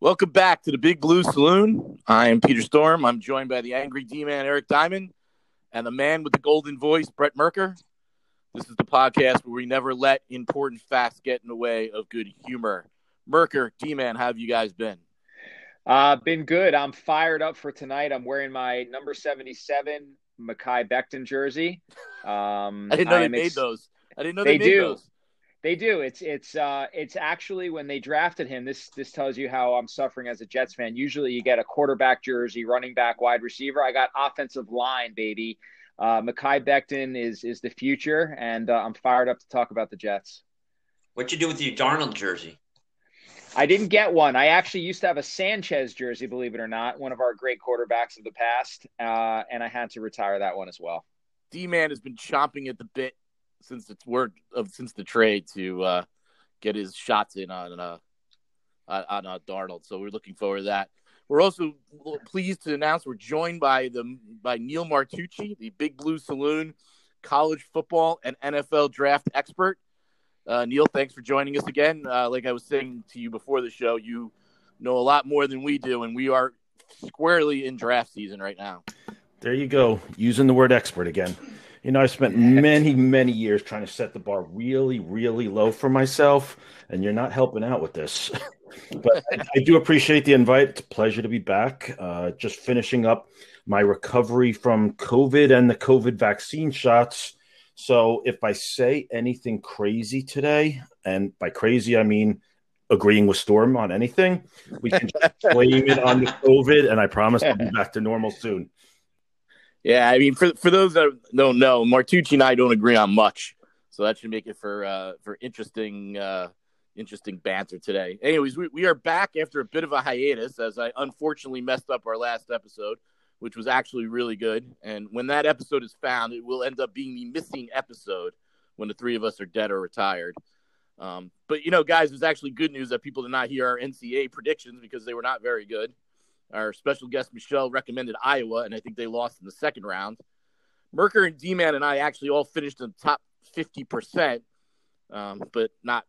Welcome back to the Big Blue Saloon. I am Peter Storm. I'm joined by the angry D man, Eric Diamond, and the man with the golden voice, Brett Merker. This is the podcast where we never let important facts get in the way of good humor. Merker, D man, how have you guys been? Uh, been good. I'm fired up for tonight. I'm wearing my number 77 Mekhi Becton jersey. Um, I didn't know I they made ex- those. I didn't know they, they do. Those. They do. It's it's uh it's actually when they drafted him. This this tells you how I'm suffering as a Jets fan. Usually you get a quarterback jersey, running back, wide receiver. I got offensive line, baby. Uh, Mekhi Becton is is the future, and uh, I'm fired up to talk about the Jets. What you do with your Darnold jersey? I didn't get one. I actually used to have a Sanchez jersey, believe it or not, one of our great quarterbacks of the past, uh, and I had to retire that one as well. D man has been chomping at the bit since it's word of since the trade to uh, get his shots in on uh, on uh, Darnold. So we're looking forward to that. We're also pleased to announce we're joined by the by Neil Martucci, the Big Blue Saloon college football and NFL draft expert. Uh, Neil, thanks for joining us again. Uh, like I was saying to you before the show, you know a lot more than we do, and we are squarely in draft season right now. There you go, using the word expert again. You know, I spent many, many years trying to set the bar really, really low for myself, and you're not helping out with this. but I, I, do appreciate the invite. It's a pleasure to be back. Uh, just finishing up my recovery from COVID and the COVID vaccine shots. So if I say anything crazy today, and by crazy, I mean agreeing with Storm on anything, we can blame it on the COVID, and I promise I'll be back to normal soon. Yeah, I mean, for for those that don't know, Martucci and I don't agree on much, so that should make it for uh, for interesting uh, interesting banter today. Anyways, we, we are back after a bit of a hiatus, as I unfortunately messed up our last episode, which was actually really good. And when that episode is found, it will end up being the missing episode when the three of us are dead or retired. Um, but you know, guys, there's actually good news that people did not hear our NCA predictions because they were not very good. Our special guest Michelle recommended Iowa, and I think they lost in the second round. Merker and D Man and I actually all finished in the top fifty percent, um, but not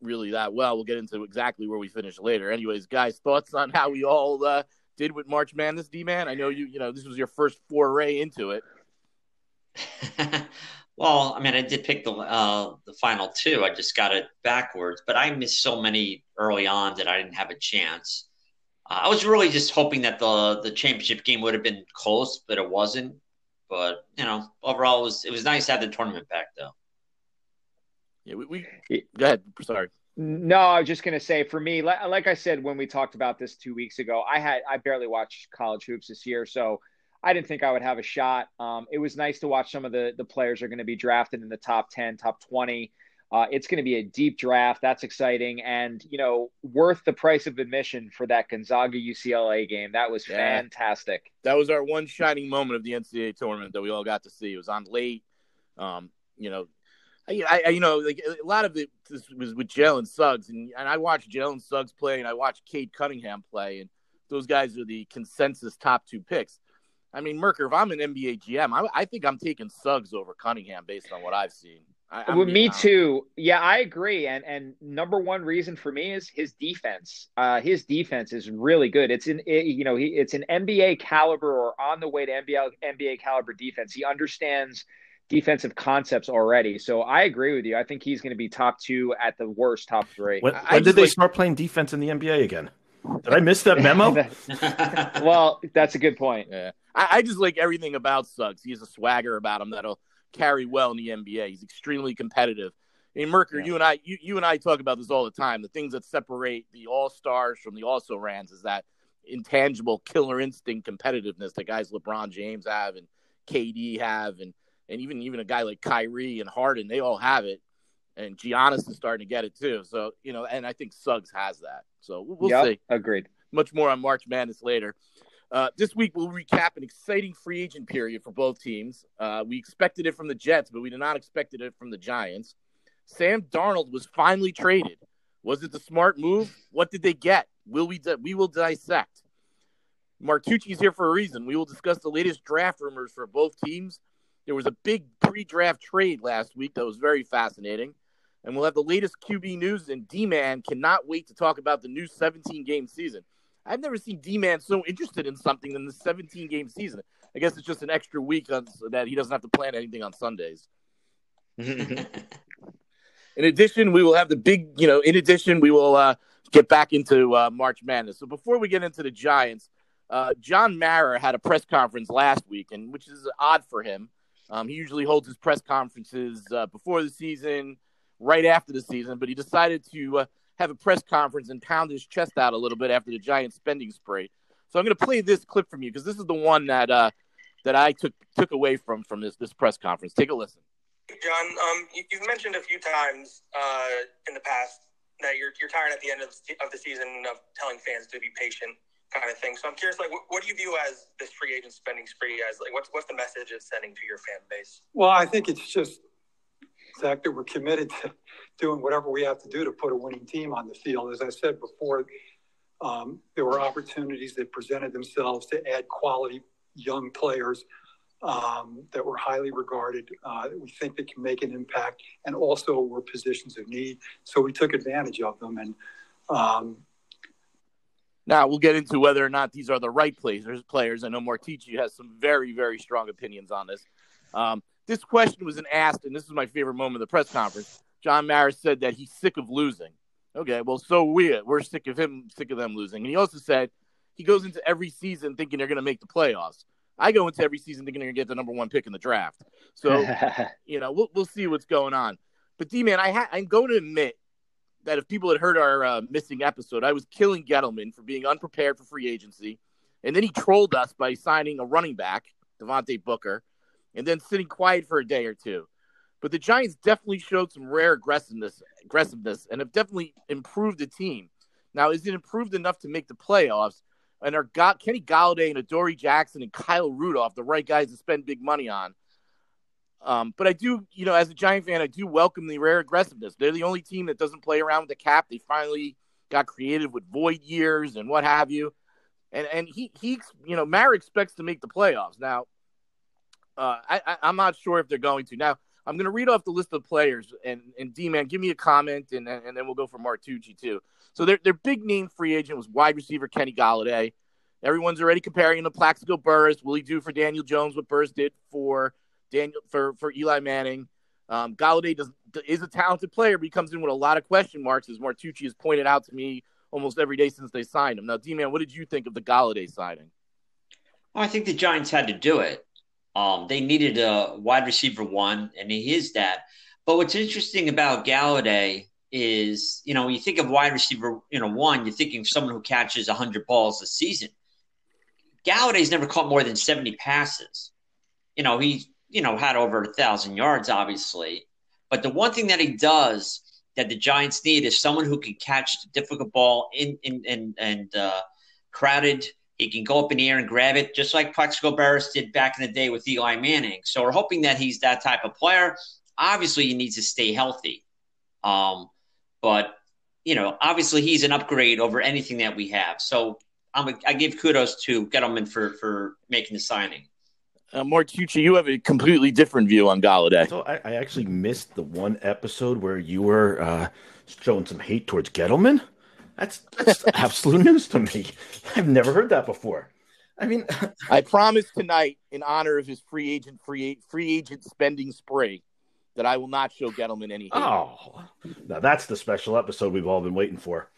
really that well. We'll get into exactly where we finish later. Anyways, guys, thoughts on how we all uh, did with March Madness, D Man? I know you. You know this was your first foray into it. well, I mean, I did pick the uh, the final two. I just got it backwards, but I missed so many early on that I didn't have a chance. I was really just hoping that the the championship game would have been close, but it wasn't. But you know, overall, it was it was nice to have the tournament back, though. Yeah, we, we go ahead. Sorry. No, I was just gonna say for me, like, like I said when we talked about this two weeks ago, I had I barely watched college hoops this year, so I didn't think I would have a shot. Um, it was nice to watch some of the the players are going to be drafted in the top ten, top twenty. Uh, it's going to be a deep draft. That's exciting, and you know, worth the price of admission for that Gonzaga UCLA game. That was yeah. fantastic. That was our one shining moment of the NCAA tournament that we all got to see. It was on late. Um, you know, I, I, you know, like a lot of it was with Jalen Suggs, and, and I watched Jalen Suggs play, and I watched Cade Cunningham play, and those guys are the consensus top two picks. I mean, Merker, if I'm an NBA GM, I, I think I'm taking Suggs over Cunningham based on what I've seen. I, well, me too. Yeah, I agree. And and number one reason for me is his defense. Uh, his defense is really good. It's an it, you know he it's an NBA caliber or on the way to NBA NBA caliber defense. He understands defensive concepts already. So I agree with you. I think he's going to be top two at the worst, top three. When, when did they like, start playing defense in the NBA again? Did I miss that memo? well, that's a good point. Yeah, I, I just like everything about Suggs. He has a swagger about him that'll carry well in the NBA. He's extremely competitive. And Merker, yeah. you and I, you, you and I talk about this all the time. The things that separate the all stars from the also rans is that intangible killer instinct competitiveness that guys LeBron James have and KD have, and and even even a guy like Kyrie and Harden, they all have it. And Giannis is starting to get it too. So you know, and I think Suggs has that. So we'll yep, see. Agreed. Much more on March Madness later. Uh, this week, we'll recap an exciting free agent period for both teams. Uh, we expected it from the Jets, but we did not expect it from the Giants. Sam Darnold was finally traded. Was it the smart move? What did they get? Will we we will dissect. Martucci's here for a reason. We will discuss the latest draft rumors for both teams. There was a big pre-draft trade last week that was very fascinating. And we'll have the latest QB news and D-Man cannot wait to talk about the new 17 game season. I've never seen D-Man so interested in something than the 17 game season. I guess it's just an extra week on, so that he doesn't have to plan anything on Sundays. in addition, we will have the big, you know, in addition, we will uh, get back into uh, March Madness. So before we get into the Giants, uh, John Mara had a press conference last week, and which is odd for him. Um, he usually holds his press conferences uh, before the season, right after the season, but he decided to uh, have a press conference and pound his chest out a little bit after the giant spending spree. So I'm going to play this clip from you because this is the one that uh, that I took took away from from this this press conference. Take a listen. John, um, you, have mentioned a few times uh, in the past that you're you're tired at the end of the, of the season of telling fans to be patient, kind of thing. So I'm curious, like, what, what do you view as this free agent spending spree as? Like, what's what's the message it's sending to your fan base? Well, I think it's just the fact that we're committed to doing whatever we have to do to put a winning team on the field. As I said before, um, there were opportunities that presented themselves to add quality young players um, that were highly regarded. Uh, we think they can make an impact, and also were positions of need. So we took advantage of them. And um, now we'll get into whether or not these are the right players. Players, I know Martucci has some very, very strong opinions on this. Um, this question was an asked, and this is my favorite moment of the press conference. John Mara said that he's sick of losing. Okay, well, so we we're sick of him, sick of them losing. And he also said he goes into every season thinking they're going to make the playoffs. I go into every season thinking they're going to get the number one pick in the draft. So, you know, we'll we'll see what's going on. But D man, I ha- I'm going to admit that if people had heard our uh, missing episode, I was killing Gettleman for being unprepared for free agency, and then he trolled us by signing a running back, Devontae Booker, and then sitting quiet for a day or two. But the Giants definitely showed some rare aggressiveness, aggressiveness, and have definitely improved the team. Now, is it improved enough to make the playoffs? And are Kenny Golladay and Adoree Jackson and Kyle Rudolph the right guys to spend big money on? Um, but I do, you know, as a Giant fan, I do welcome the rare aggressiveness. They're the only team that doesn't play around with the cap. They finally got creative with void years and what have you. And and he he, you know, Mara expects to make the playoffs. Now, uh, I, I I'm not sure if they're going to. Now, I'm going to read off the list of players, and and D man, give me a comment, and and then we'll go for Martucci too. So their their big name free agent was wide receiver Kenny Golladay. Everyone's already comparing him to Plaxico Burress. Will he do for Daniel Jones what Burress did for Daniel for for Eli Manning? Um, Golladay does is a talented player, but he comes in with a lot of question marks, as Martucci has pointed out to me almost every day since they signed him. Now, D man, what did you think of the Golladay signing? I think the Giants had to do it. Um, they needed a wide receiver one, and he is that. But what's interesting about Golladay is, you know, when you think of wide receiver, you know, one, you're thinking someone who catches 100 balls a season. Golladay's never caught more than 70 passes. You know, he, you know, had over a thousand yards, obviously. But the one thing that he does that the Giants need is someone who can catch the difficult ball in in in and uh, crowded he can go up in the air and grab it, just like Plaxico Burress did back in the day with Eli Manning. So we're hoping that he's that type of player. Obviously, he needs to stay healthy. Um, but, you know, obviously he's an upgrade over anything that we have. So I'm a, I give kudos to Gettleman for, for making the signing. Uh, Martucci, you have a completely different view on Golladay. So I, I actually missed the one episode where you were uh, showing some hate towards Gettleman. That's that's absolute news to me. I've never heard that before. I mean, I promise tonight, in honor of his free agent free free agent spending spree, that I will not show Gettleman any. Hate. Oh, now that's the special episode we've all been waiting for.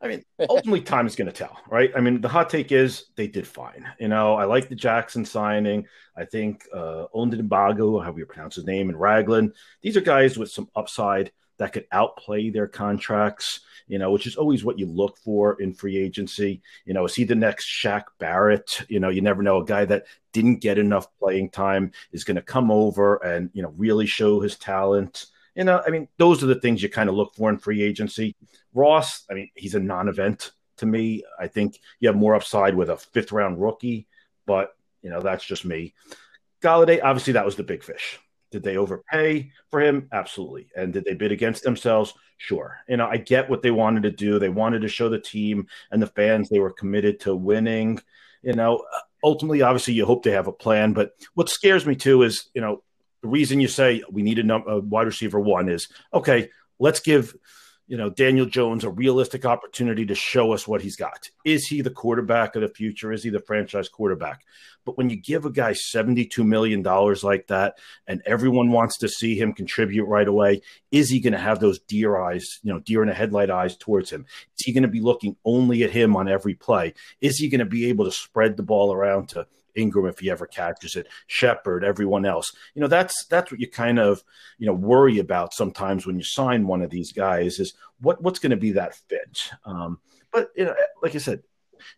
I mean, ultimately, time is going to tell, right? I mean, the hot take is they did fine. You know, I like the Jackson signing. I think uh, Ondenbago, how we pronounce his name, and Ragland. These are guys with some upside that could outplay their contracts you know, which is always what you look for in free agency. You know, is he the next Shaq Barrett? You know, you never know. A guy that didn't get enough playing time is going to come over and, you know, really show his talent. You know, I mean, those are the things you kind of look for in free agency. Ross, I mean, he's a non event to me. I think you have more upside with a fifth round rookie, but, you know, that's just me. Golladay, obviously, that was the big fish. Did they overpay for him? Absolutely. And did they bid against themselves? Sure. You know, I get what they wanted to do. They wanted to show the team and the fans they were committed to winning. You know, ultimately, obviously, you hope they have a plan. But what scares me too is, you know, the reason you say we need a, num- a wide receiver one is okay. Let's give you know Daniel Jones a realistic opportunity to show us what he's got. Is he the quarterback of the future? Is he the franchise quarterback? But when you give a guy $72 million like that and everyone wants to see him contribute right away, is he going to have those deer eyes, you know, deer in the headlight eyes towards him? Is he going to be looking only at him on every play? Is he going to be able to spread the ball around to Ingram if he ever catches it, Shepard, everyone else. You know, that's that's what you kind of you know worry about sometimes when you sign one of these guys is what what's going to be that fit. Um, but you know, like I said,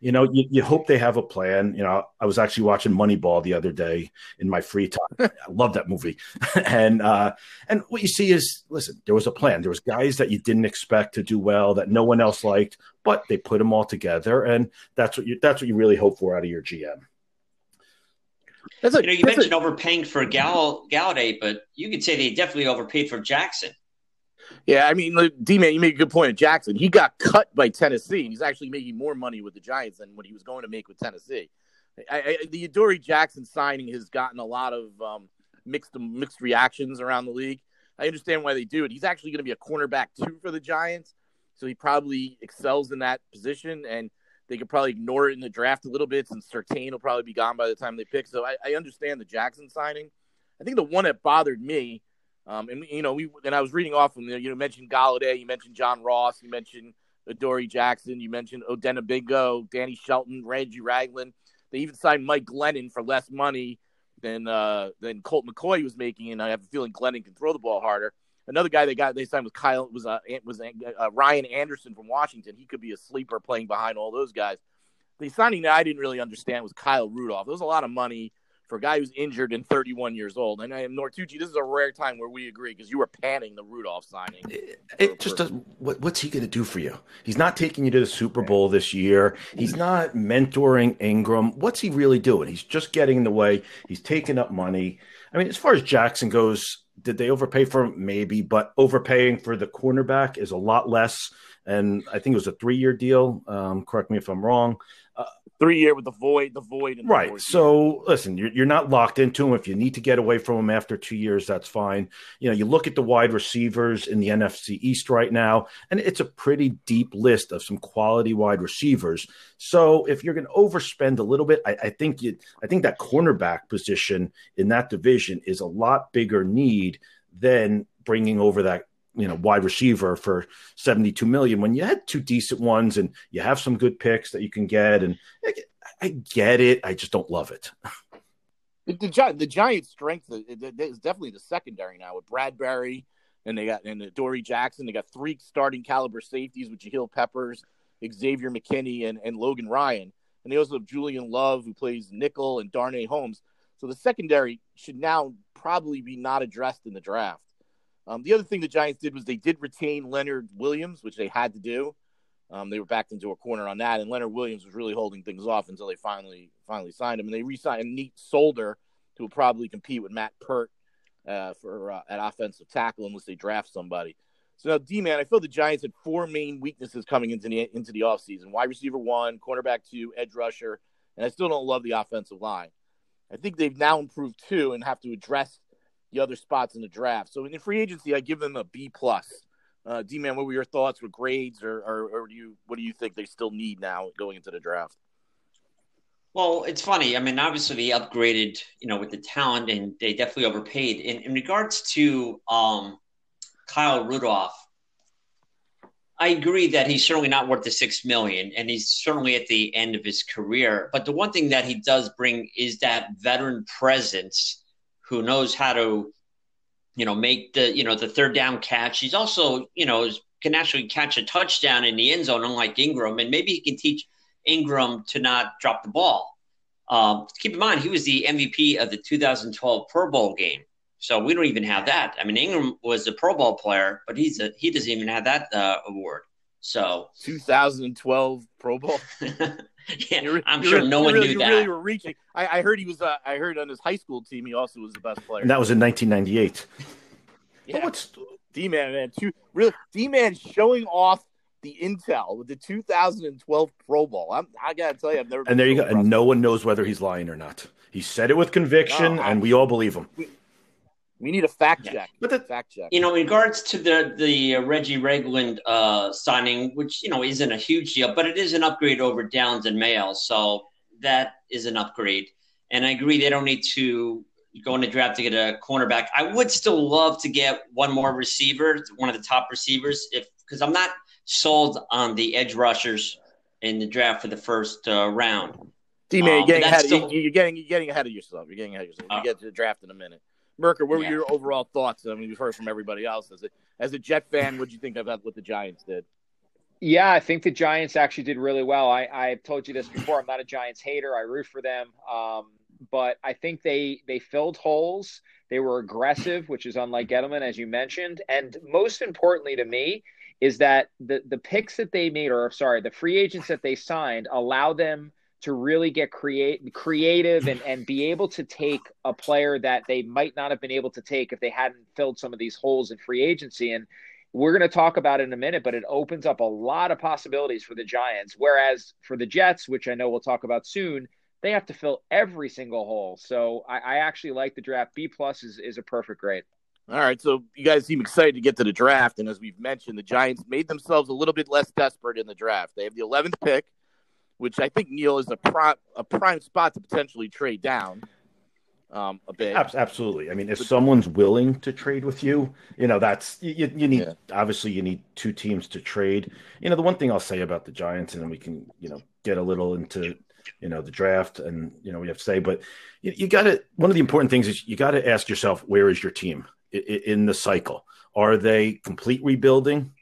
you know, you, you, hope they have a plan. You know, I was actually watching Moneyball the other day in my free time. I love that movie. and uh, and what you see is, listen, there was a plan. There was guys that you didn't expect to do well that no one else liked, but they put them all together, and that's what you that's what you really hope for out of your GM. That's a, you know, you mentioned overpaying for Gall- Golladay, but you could say they definitely overpaid for Jackson. Yeah, I mean, D man, you make a good point. Jackson, he got cut by Tennessee, and he's actually making more money with the Giants than what he was going to make with Tennessee. I, I, the Adoree Jackson signing has gotten a lot of um, mixed mixed reactions around the league. I understand why they do it. He's actually going to be a cornerback too for the Giants, so he probably excels in that position. And they could probably ignore it in the draft a little bit since Surtain will probably be gone by the time they pick. So I, I understand the Jackson signing. I think the one that bothered me, um, and you know, we and I was reading off from there. You mentioned Golladay, you mentioned John Ross, you mentioned Adoree Jackson, you mentioned Odenigbo, Danny Shelton, Reggie Ragland. They even signed Mike Glennon for less money than uh, than Colt McCoy was making, and I have a feeling Glennon can throw the ball harder. Another guy they got they signed was Kyle was uh, was uh, Ryan Anderson from Washington. He could be a sleeper playing behind all those guys. The signing that I didn't really understand was Kyle Rudolph. There was a lot of money for a guy who's injured and 31 years old. And I am Martucci. This is a rare time where we agree because you were panning the Rudolph signing. It, it just does. What, what's he going to do for you? He's not taking you to the Super Bowl this year. He's not mentoring Ingram. What's he really doing? He's just getting in the way. He's taking up money. I mean, as far as Jackson goes, did they overpay for him? Maybe, but overpaying for the cornerback is a lot less. And I think it was a three year deal. Um, correct me if I'm wrong three year with the void, the void, the right. Void so listen, you're, you're not locked into him. If you need to get away from him after two years, that's fine. You know, you look at the wide receivers in the NFC East right now, and it's a pretty deep list of some quality wide receivers. So if you're going to overspend a little bit, I, I think you, I think that cornerback position in that division is a lot bigger need than bringing over that you know wide receiver for 72 million when you had two decent ones and you have some good picks that you can get and I get it I just don't love it. The, the, the Giants' strength is definitely the secondary now with Bradberry and they got Adoree Jackson. They got three starting caliber safeties with Jabrill Peppers, Xavier McKinney, and, and Logan Ryan. And they also have Julian Love who plays nickel and Darnay Holmes. So the secondary should now probably be not addressed in the draft. Um, the other thing the Giants did was they did retain Leonard Williams, which they had to do. Um, they were backed into a corner on that, and Leonard Williams was really holding things off until they finally finally signed him. And they re-signed Nate Solder, who will probably compete with Matt Peart uh, for uh, at offensive tackle unless they draft somebody. So now, D man, I feel the Giants had four main weaknesses coming into the into the offseason. Wide receiver one, cornerback two, edge rusher, and I still don't love the offensive line. I think they've now improved two and have to address the other spots in the draft. So in the free agency, I give them a B plus. Uh, D man, what were your thoughts with grades, or, or, or do you what do you think they still need now going into the draft? Well, it's funny. I mean, obviously they upgraded, you know, with the talent, and they definitely overpaid. In, in regards to um, Kyle Rudolph, I agree that he's certainly not worth the six million, and he's certainly at the end of his career. But the one thing that he does bring is that veteran presence who knows how to, you know, make the you know the third down catch. He's also you know can actually catch a touchdown in the end zone, unlike Ingram, and maybe he can teach Ingram to not drop the ball. Um, keep in mind, he was the MVP of the 2012 Pro Bowl game. So we don't even have that. I mean, Ingram was a Pro Bowl player, but he's a, he doesn't even have that uh, award. So 2012 Pro Bowl. yeah, You're- I'm you're sure really- no one really, knew that. really were reaching. I, I heard he was. Uh, I heard on his high school team he also was the best player. And that was in 1998. yeah, But what's D man, man, two really D man showing off the intel with the 2012 Pro Bowl. I'm, I gotta tell you, I've never. been and there you go. impressed. And no one knows whether he's lying or not. He said it with conviction, No, I- and we all believe him. we need a fact Yeah. check. But the- fact check. you know, in regards to the the uh, Reggie Ragland uh, signing, which you know isn't a huge deal, but it is an upgrade over Downs and Mayo, so that is an upgrade. And I agree, they don't need to go in the draft to get a cornerback. I would still love to get one more receiver, one of the top receivers, if because I'm not sold on the edge rushers in the draft for the first uh, round. D man, Um, you're getting ahead. still- you, are getting you're getting ahead of yourself. You're getting ahead of yourself. Uh, we get to the draft in a minute. Merker, what were Yeah. your overall thoughts? I mean, we've heard from everybody else. As a as a Jet fan, what do you think about what the Giants did? Yeah, I think the Giants actually did really well. I, I've told you this before. I'm not a Giants hater. I root for them. Um, but I think they they filled holes. They were aggressive, which is unlike Gettleman, as you mentioned. And most importantly to me is that the the picks that they made, or sorry, the free agents that they signed, allow them to really get create creative and, and be able to take a player that they might not have been able to take if they hadn't filled some of these holes in free agency. And we're going to talk about it in a minute, but it opens up a lot of possibilities for the Giants. Whereas for the Jets, which I know we'll talk about soon, they have to fill every single hole. So I, I actually like the draft. B plus is, is a perfect grade. All right, so you guys seem excited to get to the draft, and as we've mentioned, the Giants made themselves a little bit less desperate in the draft. They have the 11th pick, which I think Neil is a prime a prime spot to potentially trade down um, a bit. Absolutely. I mean, if someone's willing to trade with you, you know, that's you, you need Yeah. obviously you need two teams to trade. You know, the one thing I'll say about the Giants, and then we can, you know, get a little into, you know, the draft and you know, we have to say, but you, you got to one of the important things is you got to ask yourself, where is your team i- i- in the cycle? Are they complete rebuilding?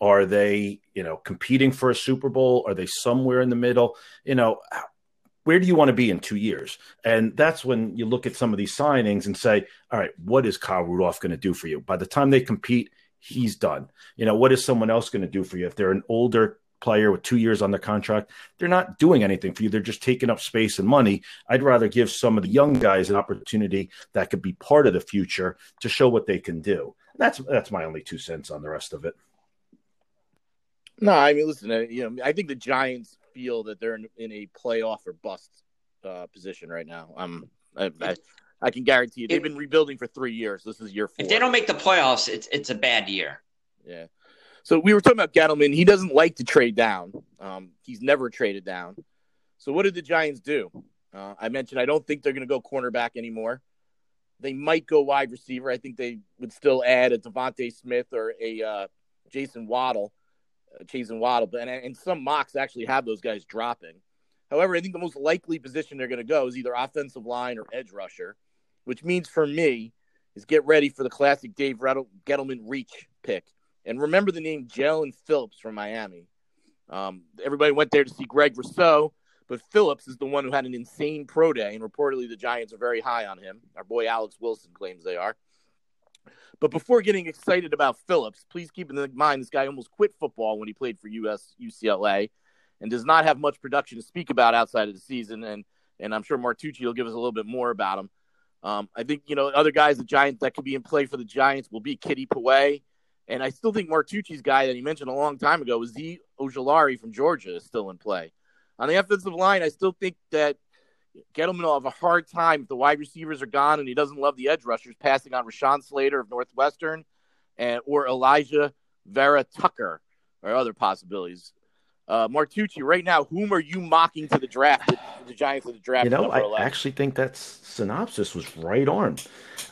Are they, you know, competing for a Super Bowl? Are they somewhere in the middle? You know, where do you want to be in two years? And that's when you look at some of these signings and say, all right, what is Kyle Rudolph going to do for you? By the time they compete, he's done. You know, what is someone else going to do for you? If they're an older player with two years on their contract, they're not doing anything for you. They're just taking up space and money. I'd rather give some of the young guys an opportunity that could be part of the future to show what they can do. That's that's my only two cents on the rest of it. No, I mean, listen, uh, you know, I think the Giants feel that they're in, in a playoff or bust uh, position right now. Um, I, I, I can guarantee you, they've been rebuilding for three years. This is year four. If they don't make the playoffs, it's it's a bad year. Yeah. So we were talking about Gettleman. He doesn't like to trade down. Um, he's never traded down. So what did the Giants do? Uh, I mentioned I don't think they're going to go cornerback anymore. They might go wide receiver. I think they would still add a DeVonta Smith or a uh, Jaylen Waddle, uh, and Waddle. But and, and some mocks actually have those guys dropping. However, I think the most likely position they're going to go is either offensive line or edge rusher, which means for me is get ready for the classic Dave Gettleman reach pick. And remember the name Jaelan Phillips from Miami. Um, everybody went there to see Greg Rousseau, but Phillips is the one who had an insane pro day, and reportedly the Giants are very high on him. Our boy Alex Wilson claims they are. But before getting excited about Phillips, please keep in mind this guy almost quit football when he played for US UCLA and does not have much production to speak about outside of the season. And and I'm sure Martucci will give us a little bit more about him. Um, I think, you know, other guys, the Giants that could be in play for the Giants will be Kwity Paye. And I still think Martucci's guy that he mentioned a long time ago was Z Ojulari from Georgia is still in play. On the offensive line, I still think that Gettleman will have a hard time if the wide receivers are gone and he doesn't love the edge rushers passing on Rashawn Slater of Northwestern and or Alijah Vera Tucker or other possibilities. Uh, Martucci, right now, whom are you mocking to the draft? The Giants to the draft. You know, I 11? actually think that synopsis was right on.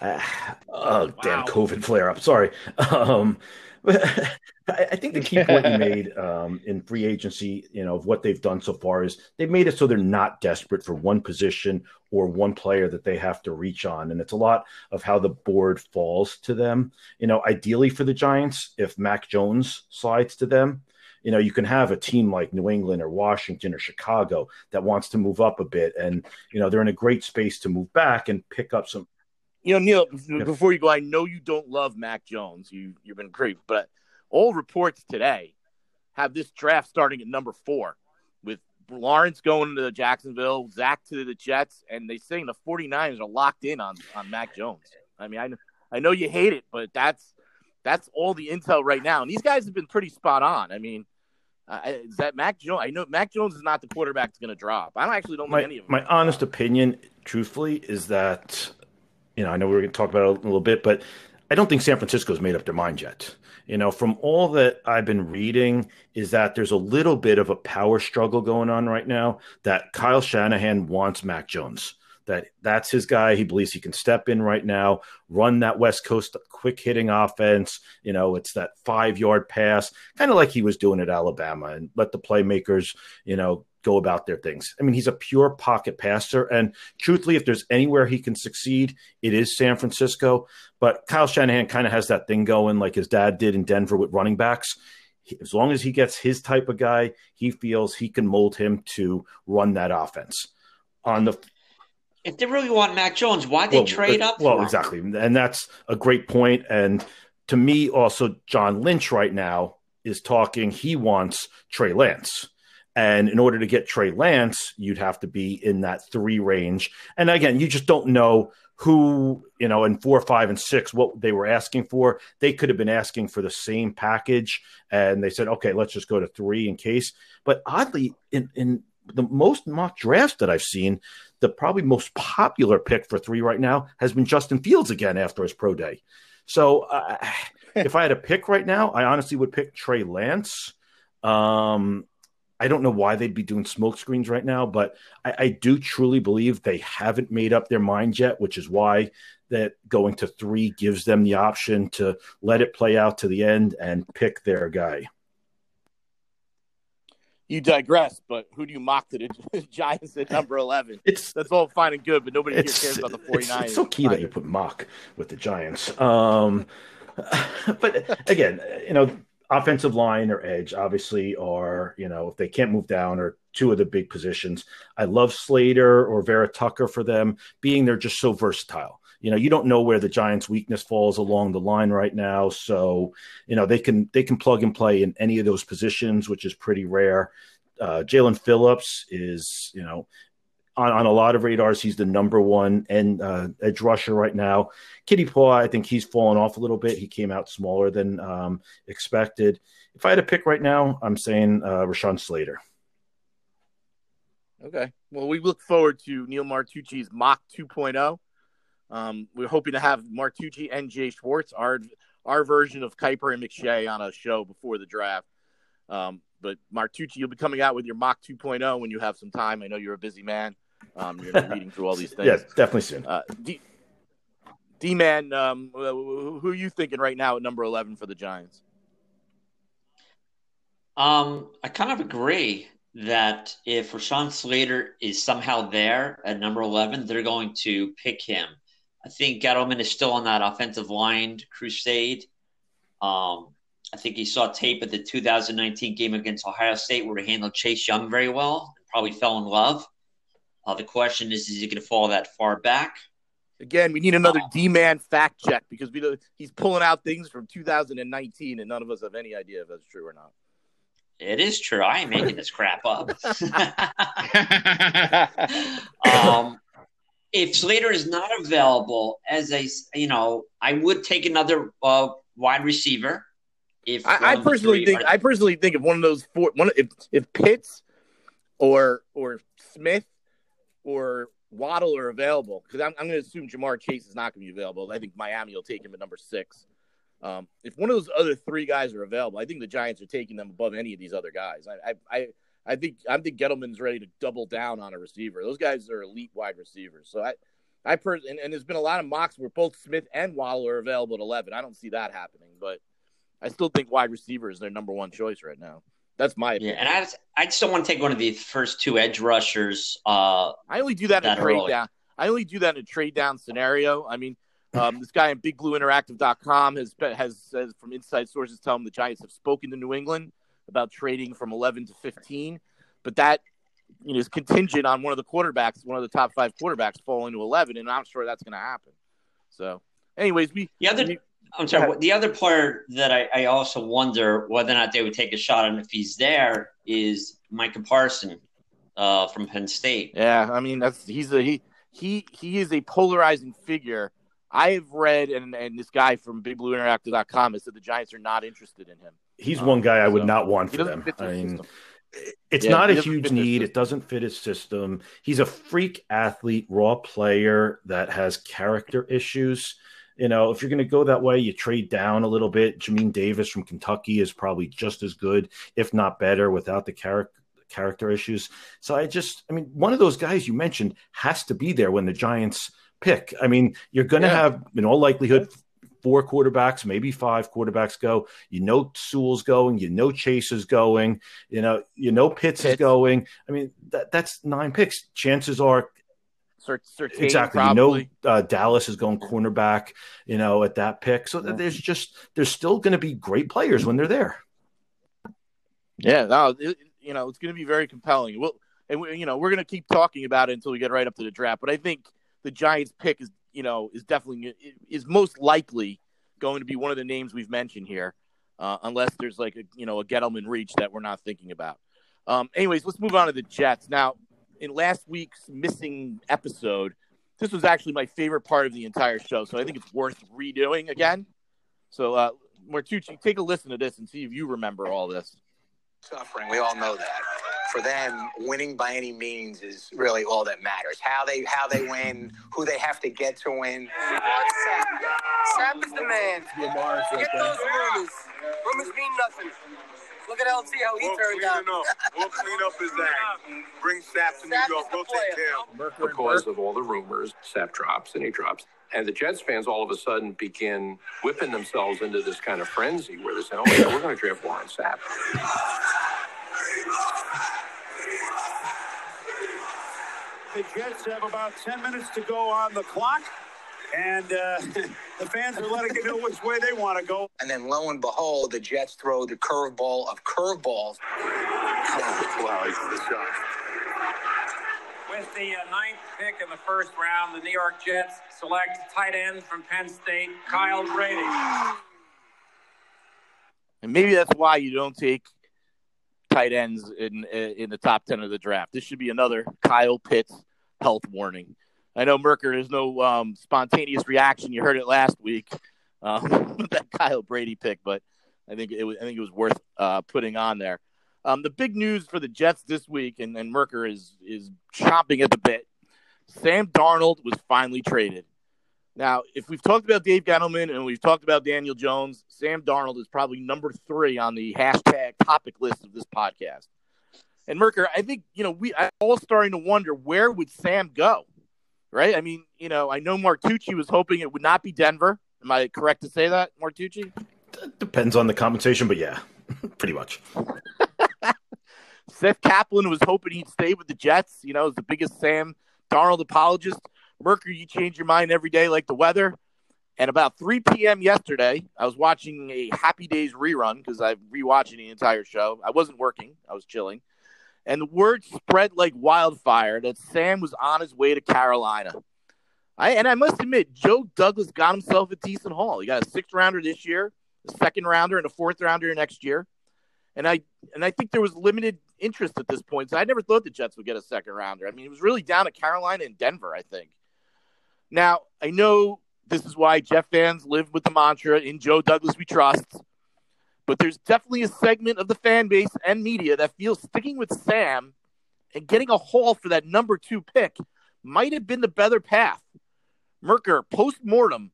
Uh, oh, damn Wow. COVID flare up. Sorry. Um, I I think the key point you made um, in free agency, you know, of what they've done so far is they've made it so they're not desperate for one position or one player that they have to reach on. And it's a lot of how the board falls to them. You know, ideally for the Giants, if Mac Jones slides to them, you know, you can have a team like New England or Washington or Chicago that wants to move up a bit. And, you know, they're in a great space to move back and pick up some. You know, Neil, before you go, I know you don't love Mac Jones. You you've been great, but all reports today have this draft starting at number four with Lawrence going to Jacksonville, Zach to the Jets, and they're saying the 49ers are locked in on, on Mac Jones. I mean, I, I know you hate it, but that's that's all the intel right now. And these guys have been pretty spot on. I mean, uh, is that Mac Jones? I know Mac Jones is not the quarterback that's going to drop. I don't actually don't my, any of them. My honest opinion, truthfully, is that you know I know we are going to talk about it a little bit, but I don't think San Francisco's made up their mind yet. You know, from all that I've been reading, is that there's a little bit of a power struggle going on right now. That Kyle Shanahan wants Mac Jones that that's his guy. He believes he can step in right now, run that West Coast quick hitting offense. You know, it's that five yard pass, kind of like he was doing at Alabama, and let the playmakers, you know, go about their things. I mean, he's a pure pocket passer. And truthfully, if there's anywhere he can succeed, it is San Francisco. But Kyle Shanahan kind of has that thing going like his dad did in Denver with running backs. As long as he gets his type of guy, he feels he can mold him to run that offense. On the if they really want Mac Jones, why they well, trade uh, up? Well, exactly, and that's a great point. And to me, also, John Lynch right now is talking. He wants Trey Lance. And in order to get Trey Lance, you'd have to be in that three range. And again, you just don't know who, you know, in four, five, and six, what they were asking for. They could have been asking for the same package. And they said, okay, let's just go to three in case. But oddly, in, in the most mock drafts that I've seen, the probably most popular pick for three right now has been Justin Fields again after his pro day. So uh, if I had a pick right now, I honestly would pick Trey Lance. Um, I don't know why they'd be doing smoke screens right now, but I, I, do truly believe they haven't made up their mind yet, which is why that going to three gives them the option to let it play out to the end and pick their guy you digress, but who do you mock to the Giants at number 11? It's That's all fine and good, but nobody here cares about the 49ers. It's, it's so key that you put mock with the Giants. Um, but again, you know, offensive line or edge obviously are, you know, if they can't move down or two of the big positions. I love Slater or Vera Tucker for them, being they're just so versatile. You know you don't know where the giants weakness falls along the line right now. So you know they can they can plug and play in any of those positions which is pretty rare. Uh, Jaelan Phillips is you know on, on a lot of radars he's the number one and uh, edge rusher right now Kwity Paye i think he's fallen off a little bit he came out smaller than um, expected if i had to pick right now i'm saying uh, rashawn slater okay well we look forward to neil martucci's mock 2.0 um, we're hoping to have Martucci and Jay Schwartz, our our version of Kiper and McShay, on a show before the draft. Um, but Martucci, you'll be coming out with your mock 2.0 when you have some time. I know you're a busy man. Um, you're reading through all these things. Yeah, definitely soon. Uh, D, D man, um, who are you thinking right now at number 11 for the Giants? Um, I kind of agree that if Rashawn Slater is somehow there at number 11, they're going to pick him. I think Gettleman is still on that offensive line crusade. Um, I think he saw tape at the 2019 game against Ohio State where he handled Chase Young very well, probably fell in love. Uh, the question is, is he going to fall that far back? Again, we need another uh, D-man fact check because we he's pulling out things from 2019, and none of us have any idea if that's true or not. It is true. I ain't making this crap up. um, if Slater is not available as a, you know, I would take another uh, wide receiver. If I, I personally think, are... I personally think if one of those four, one if if Pitts or or Smith or Waddle are available, because I'm, I'm going to assume Ja'Marr Chase is not going to be available. I think Miami will take him at number six. Um, if one of those other three guys are available, I think the Giants are taking them above any of these other guys. I, I, I think I think Gettleman's ready to double down on a receiver. Those guys are elite wide receivers. So I, I per and, and there's been a lot of mocks where both Smith and Waddle are available at 11. I don't see that happening, but I still think wide receiver is their number one choice right now. That's my opinion. Yeah, and I just, I just don't want to take one of the first two edge rushers. Uh, I only do that, that in a trade early. down. I only do that in a trade down scenario. I mean, um, this guy in BigBlueInteractive.com has has has from inside sources tell him the Giants have spoken to New England about trading from 11 to 15, but that you know is contingent on one of the quarterbacks, one of the top five quarterbacks falling to 11, and I'm sure that's going to happen. So, anyways, we the we, I'm sorry. The other player that I, I, also wonder whether or not they would take a shot on if he's there is Micah Parson uh, from Penn State. Yeah, I mean that's he's a he he he is a polarizing figure. I have read and and this guy from BigBlueInteractive.com has said the Giants are not interested in him. He's um, one guy I would so not want for them. I mean, system. it's yeah, not a huge need. It doesn't fit his system. He's a freak athlete, raw player that has character issues. You know, if you're going to go that way, you trade down a little bit. Jamin Davis from Kentucky is probably just as good, if not better, without the character character issues. So I just, I mean, one of those guys you mentioned has to be there when the Giants pick. I mean, you're going to yeah. have, in all likelihood, four quarterbacks, maybe five quarterbacks go. You know Sewell's going, you know Chase is going, you know, you know Pitts, Pitts. is going. I mean, that, that's nine picks. Chances are exactly. Probably. You know, uh, Dallas is going cornerback. You know, at that pick. So yeah. there's just there's still going to be great players when they're there. Yeah, no, it, you know, it's going to be very compelling. Well, and we, you know, we're going to keep talking about it until we get right up to the draft. But I think the Giants pick is, you know, is definitely is most likely going to be one of the names we've mentioned here, uh, unless there's like a you know a Gettleman reach that we're not thinking about. Um, anyways, let's move on to the Jets now in last week's missing episode, this was actually my favorite part of the entire show. So I think it's worth redoing again. So, uh, Martucci, take a listen to this and see if you remember all this. Suffering, we all know that. For them, winning by any means is really all that matters. How they how they win, who they have to get to win. Sapp. Sapp is the man. Get those rumors. Rumors mean nothing. Look at LT how he we'll turned out. Up. We'll clean up his act. Bring Sapp to New York. We'll take care of him. Because of all the rumors, Sapp drops and he drops. And the Jets fans all of a sudden begin whipping themselves into this kind of frenzy where they say, oh, yeah, we're going to draft Warren Sapp. The Jets have about 10 minutes to go on the clock and uh, the fans are letting you know which way they want to go. And then lo and behold, the Jets throw the curveball of curveballs. wow, he's the shot. With the uh, ninth pick in the first round, the New York Jets select tight end from Penn State, Kyle Brady. And maybe that's why you don't take tight ends in in the top ten of the draft. This should be another Kyle Pitts health warning. I know Merker, there's no um, spontaneous reaction. You heard it last week um, that Kyle Brady pick, but I think it was I think it was worth uh, putting on there. Um, the big news for the Jets this week, and, and Merker is is chomping at the bit. Sam Darnold was finally traded. Now, if we've talked about Dave Gettleman and we've talked about Daniel Jones, Sam Darnold is probably number three on the hashtag topic list of this podcast. And Merker, I think you know we are all starting to wonder where would Sam go right? I mean, you know, I know Martucci was hoping it would not be Denver. Am I correct to say that, Martucci? Depends on the compensation, but yeah, pretty much. Seth Kaplan was hoping he'd stay with the Jets. You know, as the biggest Sam Darnold apologist. Merker, you change your mind every day like the weather. And about 3 p.m. yesterday, I was watching a Happy Days rerun because I'm rewatching the entire show. I wasn't working, I was chilling and the word spread like wildfire that Sam was on his way to Carolina. I and I must admit, Joe Douglas got himself a decent haul. He got a sixth rounder this year, a second rounder, and a fourth rounder next year. And I and I think there was limited interest at this point. So I never thought the Jets would get a second rounder. I mean, it was really down to Carolina and Denver, I think. Now I know this is why Jet fans live with the mantra "In Joe Douglas we trust." But there's definitely a segment of the fan base and media that feels sticking with Sam and getting a haul for that number two pick might have been the better path. Merker, post mortem,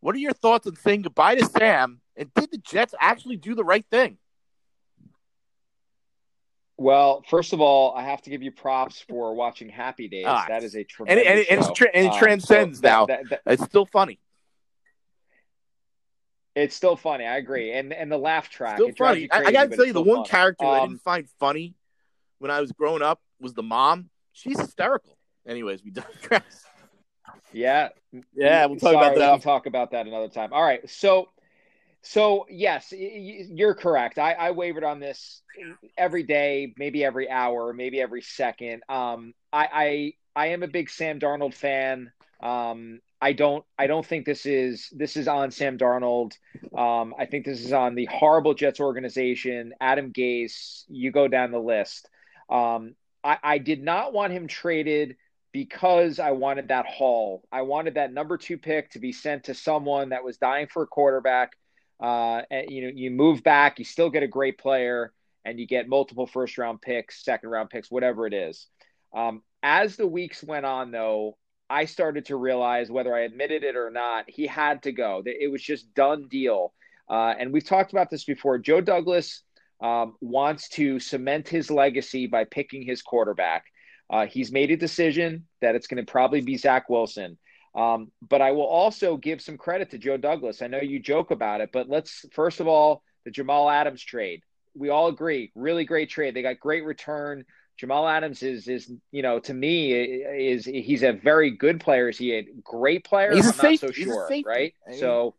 what are your thoughts on saying goodbye to Sam? And did the Jets actually do the right thing? Well, first of all, I have to give you props for watching Happy Days. Ah, that is a tremendous and, and, and, and, tra- and it um, transcends so now. That, that, it's still funny. It's still funny. I agree, and and the laugh track. Still funny. Crazy, I, I got to tell you, the one funny. character um, I didn't find funny when I was growing up was the mom. She's hysterical. Anyways, we digress. Yeah, yeah. We'll talk Sorry, about that. We'll talk about that another time. All right. So, so yes, you're correct. I, I wavered on this every day, maybe every hour, maybe every second. Um, I, I I am a big Sam Darnold fan. Um, I don't I don't think this is this is on Sam Darnold. Um, I think this is on the horrible Jets organization, Adam Gase. You go down the list. Um, I, I did not want him traded because I wanted that haul. I wanted that number two pick to be sent to someone that was dying for a quarterback. Uh, and you know, you move back, you still get a great player, and you get multiple first round picks, second round picks, whatever it is. Um, as the weeks went on, though, I started to realize whether I admitted it or not, he had to go. It was just done deal. Uh, and we've talked about this before. Joe Douglas um, wants to cement his legacy by picking his quarterback. Uh, he's made a decision that it's going to probably be Zach Wilson. Um, but I will also give some credit to Joe Douglas. I know you joke about it, but let's first of all, the Jamal Adams trade. We all agree, really great trade. They got great return. Jamal Adams is is you know to me is he's a very good player. Is he a great player? He's I'm a safety. not so sure, right? I mean- so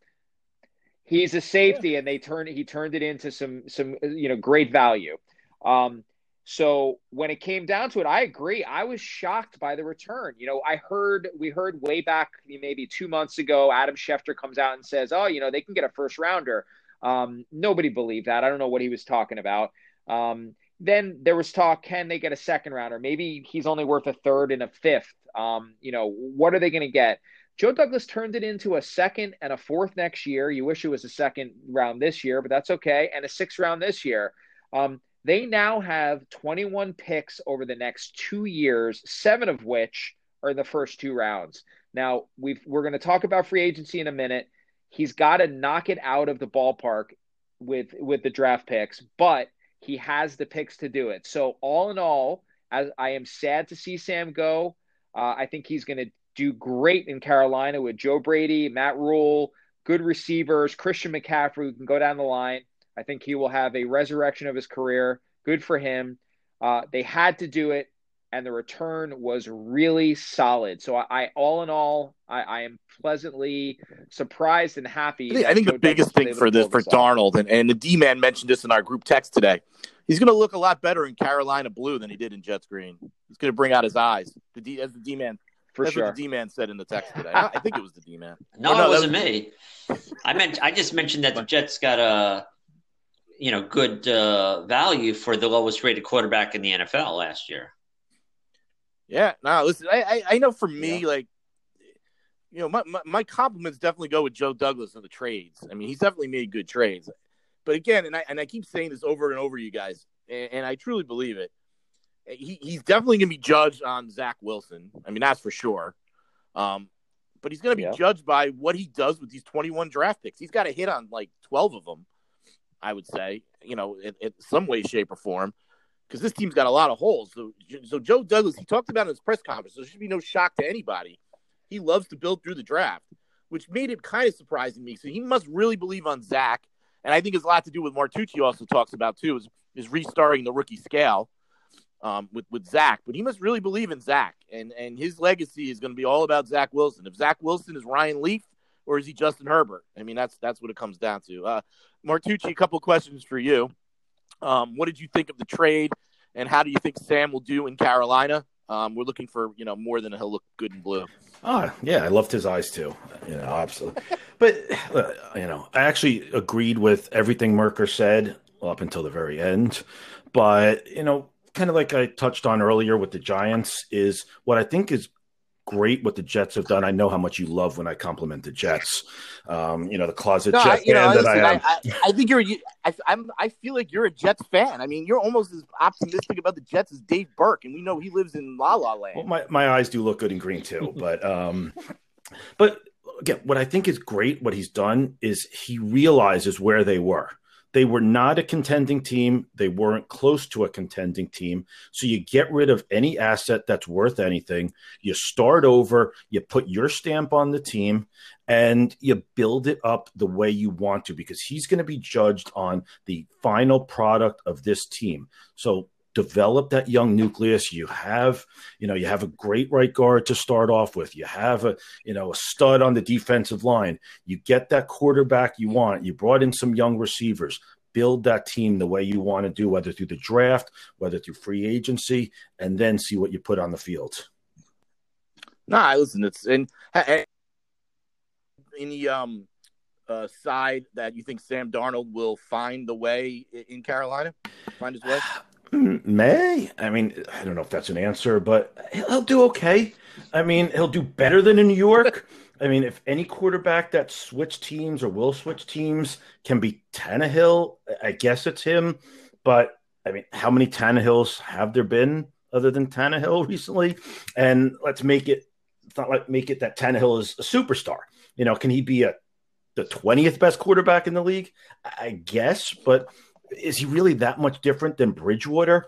he's a safety, and they turned he turned it into some some you know great value. Um, so when it came down to it, I agree. I was shocked by the return. You know, I heard we heard way back maybe two months ago, Adam Schefter comes out and says, "Oh, you know, they can get a first rounder." Um, nobody believed that. I don't know what he was talking about. Um, then there was talk: can they get a second rounder? Maybe he's only worth a third and a fifth. Um, you know, what are they going to get? Joe Douglas turned it into a second and a fourth next year. You wish it was a second round this year, but that's okay, and a sixth round this year. Um, they now have 21 picks over the next two years, seven of which are the first two rounds. Now we've, we're going to talk about free agency in a minute. He's got to knock it out of the ballpark with with the draft picks, but he has the picks to do it. So all in all, as I am sad to see Sam go, uh, I think he's going to do great in Carolina with Joe Brady, Matt Rhule, good receivers, Christian McCaffrey, who can go down the line. I think he will have a resurrection of his career. Good for him. Uh, they had to do it, and the return was really solid. So I, I all in all, I, I am pleasantly surprised and happy. I think, I think the biggest thing for to this for pull. Darnold and, and the D man mentioned this in our group text today. He's going to look a lot better in Carolina blue than he did in Jets green. He's going to bring out his eyes. The D as the D man For that's sure. what the D man said in the text today. I I think it was the D man. No, no, it wasn't was- me. I meant I just mentioned that the Jets got a you know good uh, value for the lowest rated quarterback in the NFL last year. Yeah, no, listen, I, I, I know for me, like, you know, my, my, my compliments definitely go with Joe Douglas in the trades. I mean, he's definitely made good trades. But again, and I and I keep saying this over and over, you guys, and, and I truly believe it. He, he's definitely going to be judged on Zach Wilson. I mean, that's for sure. Um, but he's going to be Yeah. judged by what he does with these 21 draft picks. He's got to hit on like 12 of them, I would say, you know, in, in some way, shape, or form, because this team's got a lot of holes. So, so Joe Douglas, he talked about in his press conference, so there should be no shock to anybody. He loves to build through the draft, which made it kind of surprising me. So he must really believe on Zach. And I think it's a lot to do with Martucci also talks about too, is, is restarting the rookie scale um, with with Zach, but he must really believe in Zach, and and his legacy is going to be all about Zach Wilson. If Zach Wilson is Ryan Leaf or is he Justin Herbert? I mean, that's that's what it comes down to. Uh, Martucci, a couple questions for you. Um, what did you think of the trade, and how do you think Sam will do in Carolina? Um, we're looking for you know more than he'll look good in blue. Oh, yeah, I loved his eyes too. You know, absolutely. But uh, you know, I actually agreed with everything Merker said up until the very end. But you know, kind of like I touched on earlier with the Giants, is what I think is great what the Jets have done. I know how much you love when I compliment the Jets. Um, you know, the closet No, Jet I, know, fan that listen, I I, am. I, I think you're. I, I'm. I feel like you're a Jets fan. I mean, you're almost as optimistic about the Jets as Dave Burke, and we know he lives in La La Land. Well, my, my eyes do look good in green too, but um, but again, what I think is great, what he's done is he realizes where they were. They were not a contending team. They weren't close to a contending team. So you get rid of any asset that's worth anything. You start over. You put your stamp on the team, and you build it up the way you want to because he's going to be judged on the final product of this team. So develop that young nucleus. You have, you know, you have a great right guard to start off with. You have a, you know, a stud on the defensive line. You get that quarterback you want. You brought in some young receivers. Build that team the way you want to do, whether through the draft, whether through free agency, and then see what you put on the field. No, I listen. It's and, and any um uh, side that you think Sam Darnold will find the way in Carolina, find his way? Mm, may. I mean, I don't know if that's an answer, but he'll do okay. I mean, he'll do better than in New York. I mean, if any quarterback that switch teams or will switch teams can be Tannehill, I guess it's him. But I mean, how many Tannehills have there been other than Tannehill recently? And let's make it not like make it that Tannehill is a superstar. You know, can he be a the 20th best quarterback in the league? I guess, but is he really that much different than Bridgewater?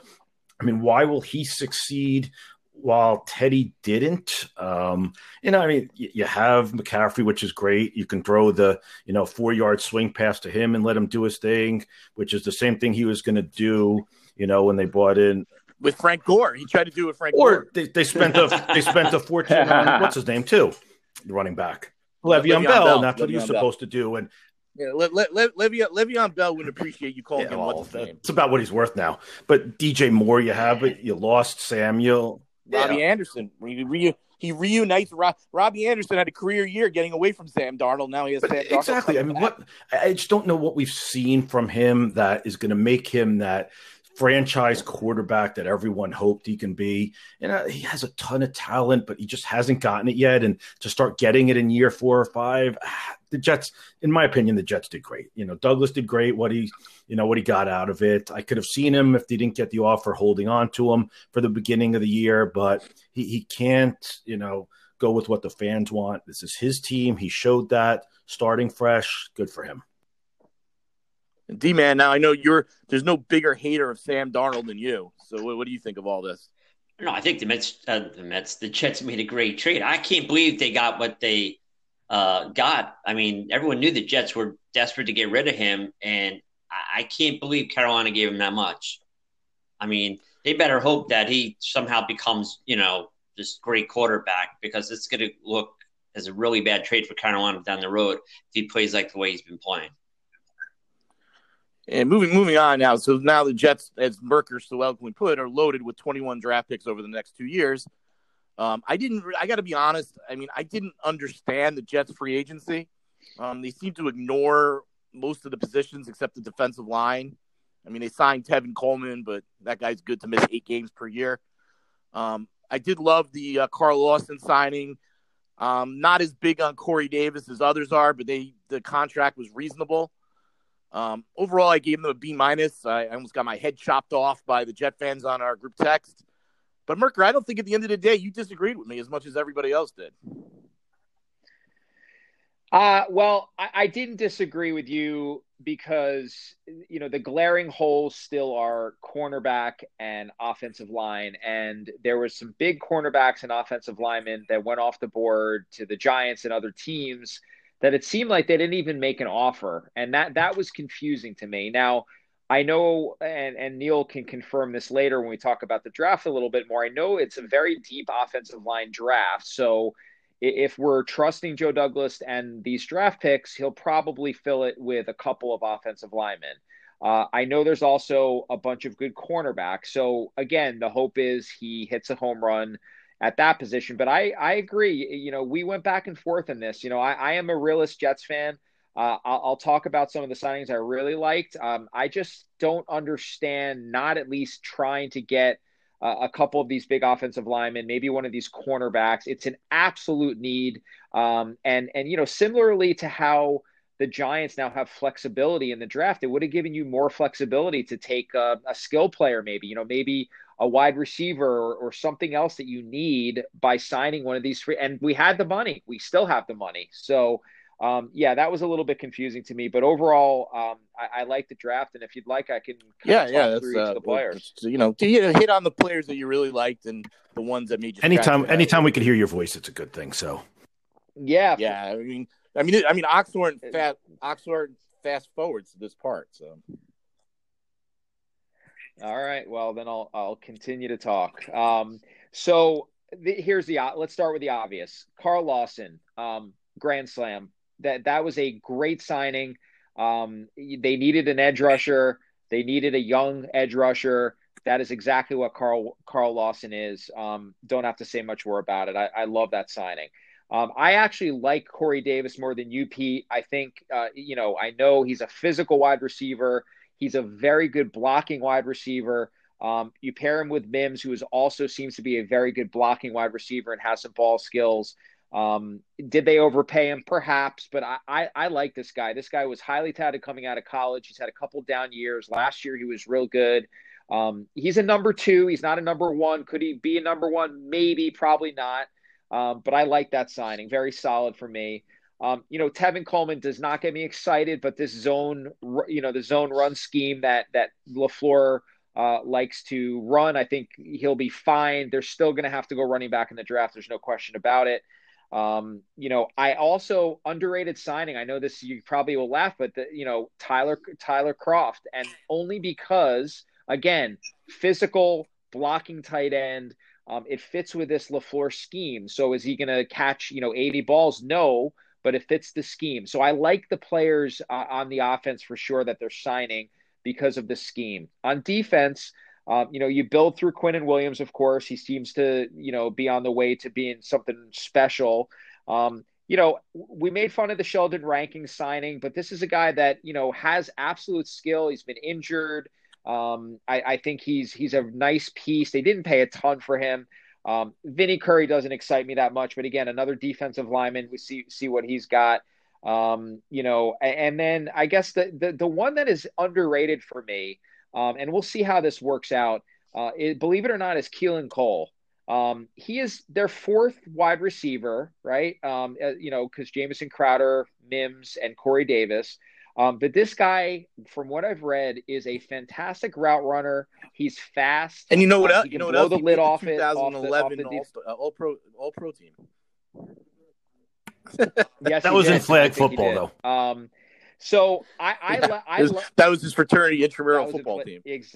I mean, why will he succeed while Teddy didn't? Um, you know, I mean, you, you have McCaffrey, which is great. You can throw the, you know, four yard swing pass to him and let him do his thing, which is the same thing he was going to do, you know, when they brought in with Frank Gore. He tried to do it with Frank or Gore. They, they spent a they spent a fortune on what's his name too, the running back. Le'Veon, Le'Veon Bell, Bell, and that's what Le'Veon he's supposed to do. And yeah, Le- Le- Le- Le'Veon, Le'Veon Bell would appreciate you calling yeah, him well, what's his name. It's about what he's worth now. But DJ Moore, you have it. You lost Samuel. Robbie yeah. Anderson. He, re- he reunites. Ro- Robbie Anderson had a career year getting away from Sam Darnold. Now he has Sam Darnold. Exactly. I mean, what I just don't know what we've seen from him that is going to make him that franchise quarterback that everyone hoped he can be. And uh, he has a ton of talent, but he just hasn't gotten it yet. And to start getting it in year four or five, ah, the Jets, in my opinion, the Jets did great. You know, Douglas did great. What he, you know, what he got out of it. I could have seen him if they didn't get the offer, holding on to him for the beginning of the year, but he he can't, you know, go with what the fans want. This is his team. He showed that starting fresh. Good for him. D man, now I know you're there's no bigger hater of Sam Darnold than you. So what, what do you think of all this? No, I think the Mets, uh, the Mets, the Jets made a great trade. I can't believe they got what they uh, got. I mean, everyone knew the Jets were desperate to get rid of him, and I, I can't believe Carolina gave him that much. I mean, they better hope that he somehow becomes, you know, this great quarterback because it's going to look as a really bad trade for Carolina down the road if he plays like the way he's been playing. And moving moving on now. So now the Jets, as Merker so eloquently put, are loaded with 21 draft picks over the next two years. Um, I didn't. I got to be honest. I mean, I didn't understand the Jets' free agency. Um, they seem to ignore most of the positions except the defensive line. I mean, they signed Tevin Coleman, but that guy's good to miss eight games per year. Um, I did love the uh, Carl Lawson signing. Um, not as big on Corey Davis as others are, but they the contract was reasonable. Um, overall, I gave them a B minus. I almost got my head chopped off by the Jet fans on our group text. But Merker, I don't think at the end of the day you disagreed with me as much as everybody else did. Uh, well, I, I didn't disagree with you because you know the glaring holes still are cornerback and offensive line, and there was some big cornerbacks and offensive linemen that went off the board to the Giants and other teams that it seemed like they didn't even make an offer, and that that was confusing to me. Now, I know, and and Neil can confirm this later when we talk about the draft a little bit more. I know it's a very deep offensive line draft, so if we're trusting Joe Douglas and these draft picks, he'll probably fill it with a couple of offensive linemen. Uh, I know there's also a bunch of good cornerbacks. So again, the hope is he hits a home run at that position. But I, I agree. You know, we went back and forth in this. You know, I, I am a realist Jets fan. Uh, I'll, I'll, talk about some of the signings I really liked. Um, I just don't understand not at least trying to get uh, a couple of these big offensive linemen, maybe one of these cornerbacks. It's an absolute need. Um, and and you know, similarly to how the Giants now have flexibility in the draft, it would have given you more flexibility to take a, a skill player, maybe you know, maybe a wide receiver or, or, something else that you need by signing one of these free. And we had the money. We still have the money. So, um, yeah, that was a little bit confusing to me. But overall, um, I, I like the draft. And if you'd like, I can yeah, yeah, that's uh, the players. you know, to hit on the players that you really liked and the ones that made you. Anytime, anytime we could hear your voice, it's a good thing. So. Yeah. Yeah. I mean, I mean, I mean, Oxnard fast, Oxnard fast forwards to this part. So. All right. Well, then I'll I'll continue to talk. Um, so the, here's the let's start with the obvious. Carl Lawson, um, Grand Slam. That that was a great signing. Um, they needed an edge rusher. They needed a young edge rusher. That is exactly what Carl Carl Lawson is. Um, don't have to say much more about it. I, I love that signing. Um, I actually like Corey Davis more than you, Pete. I think, uh, you know, I know he's a physical wide receiver. He's a very good blocking wide receiver. Um, you pair him with Mims, who is also seems to be a very good blocking wide receiver and has some ball skills. Um, did they overpay him? Perhaps, but I, I, I, like this guy. This guy was highly touted coming out of college. He's had a couple down years. Last year, he was real good. Um, he's a number two. He's not a number one. Could he be a number one? Maybe, probably not. Um, but I like that signing. Very solid for me. Um, you know, Tevin Coleman does not get me excited, but this zone, you know, the zone run scheme that that LaFleur uh, likes to run, I think he'll be fine. They're still going to have to go running back in the draft. There's no question about it. Um, you know, I also underrated signing. I know this you probably will laugh, but the, you know, Tyler Tyler Kroft, and only because again, physical blocking tight end um, it fits with this LaFleur scheme. So is he going to catch, you know, 80 balls? No, but it fits the scheme. So I like the players uh, on the offense for sure that they're signing because of the scheme. On defense, um, you know, you build through Quinnen Williams, of course. He seems to, you know, be on the way to being something special. Um, you know, we made fun of the Sheldon Rankins signing, but this is a guy that, you know, has absolute skill. He's been injured. Um, I, I, think he's he's a nice piece. They didn't pay a ton for him. Um, Vinny Curry doesn't excite me that much, but again, another defensive lineman. We see see what he's got. Um, you know, and, and, then I guess the, the the one that is underrated for me, um, and we'll see how this works out. Uh, it, believe it or not, is Keelan Cole. Um, he is their fourth wide receiver, right? Um, uh, you know, because Jamison Crowder, Mims, and Corey Davis. Um, but this guy, from what I've read, is a fantastic route runner. He's fast, and you know what? Uh, else? you know what else? The lid off 2011 it, off the, off the all, all, pro all pro team. yes, that was did. in flag football, though. Um, so I, I, yeah, I, was, that was his fraternity intramural football in, team. Ex-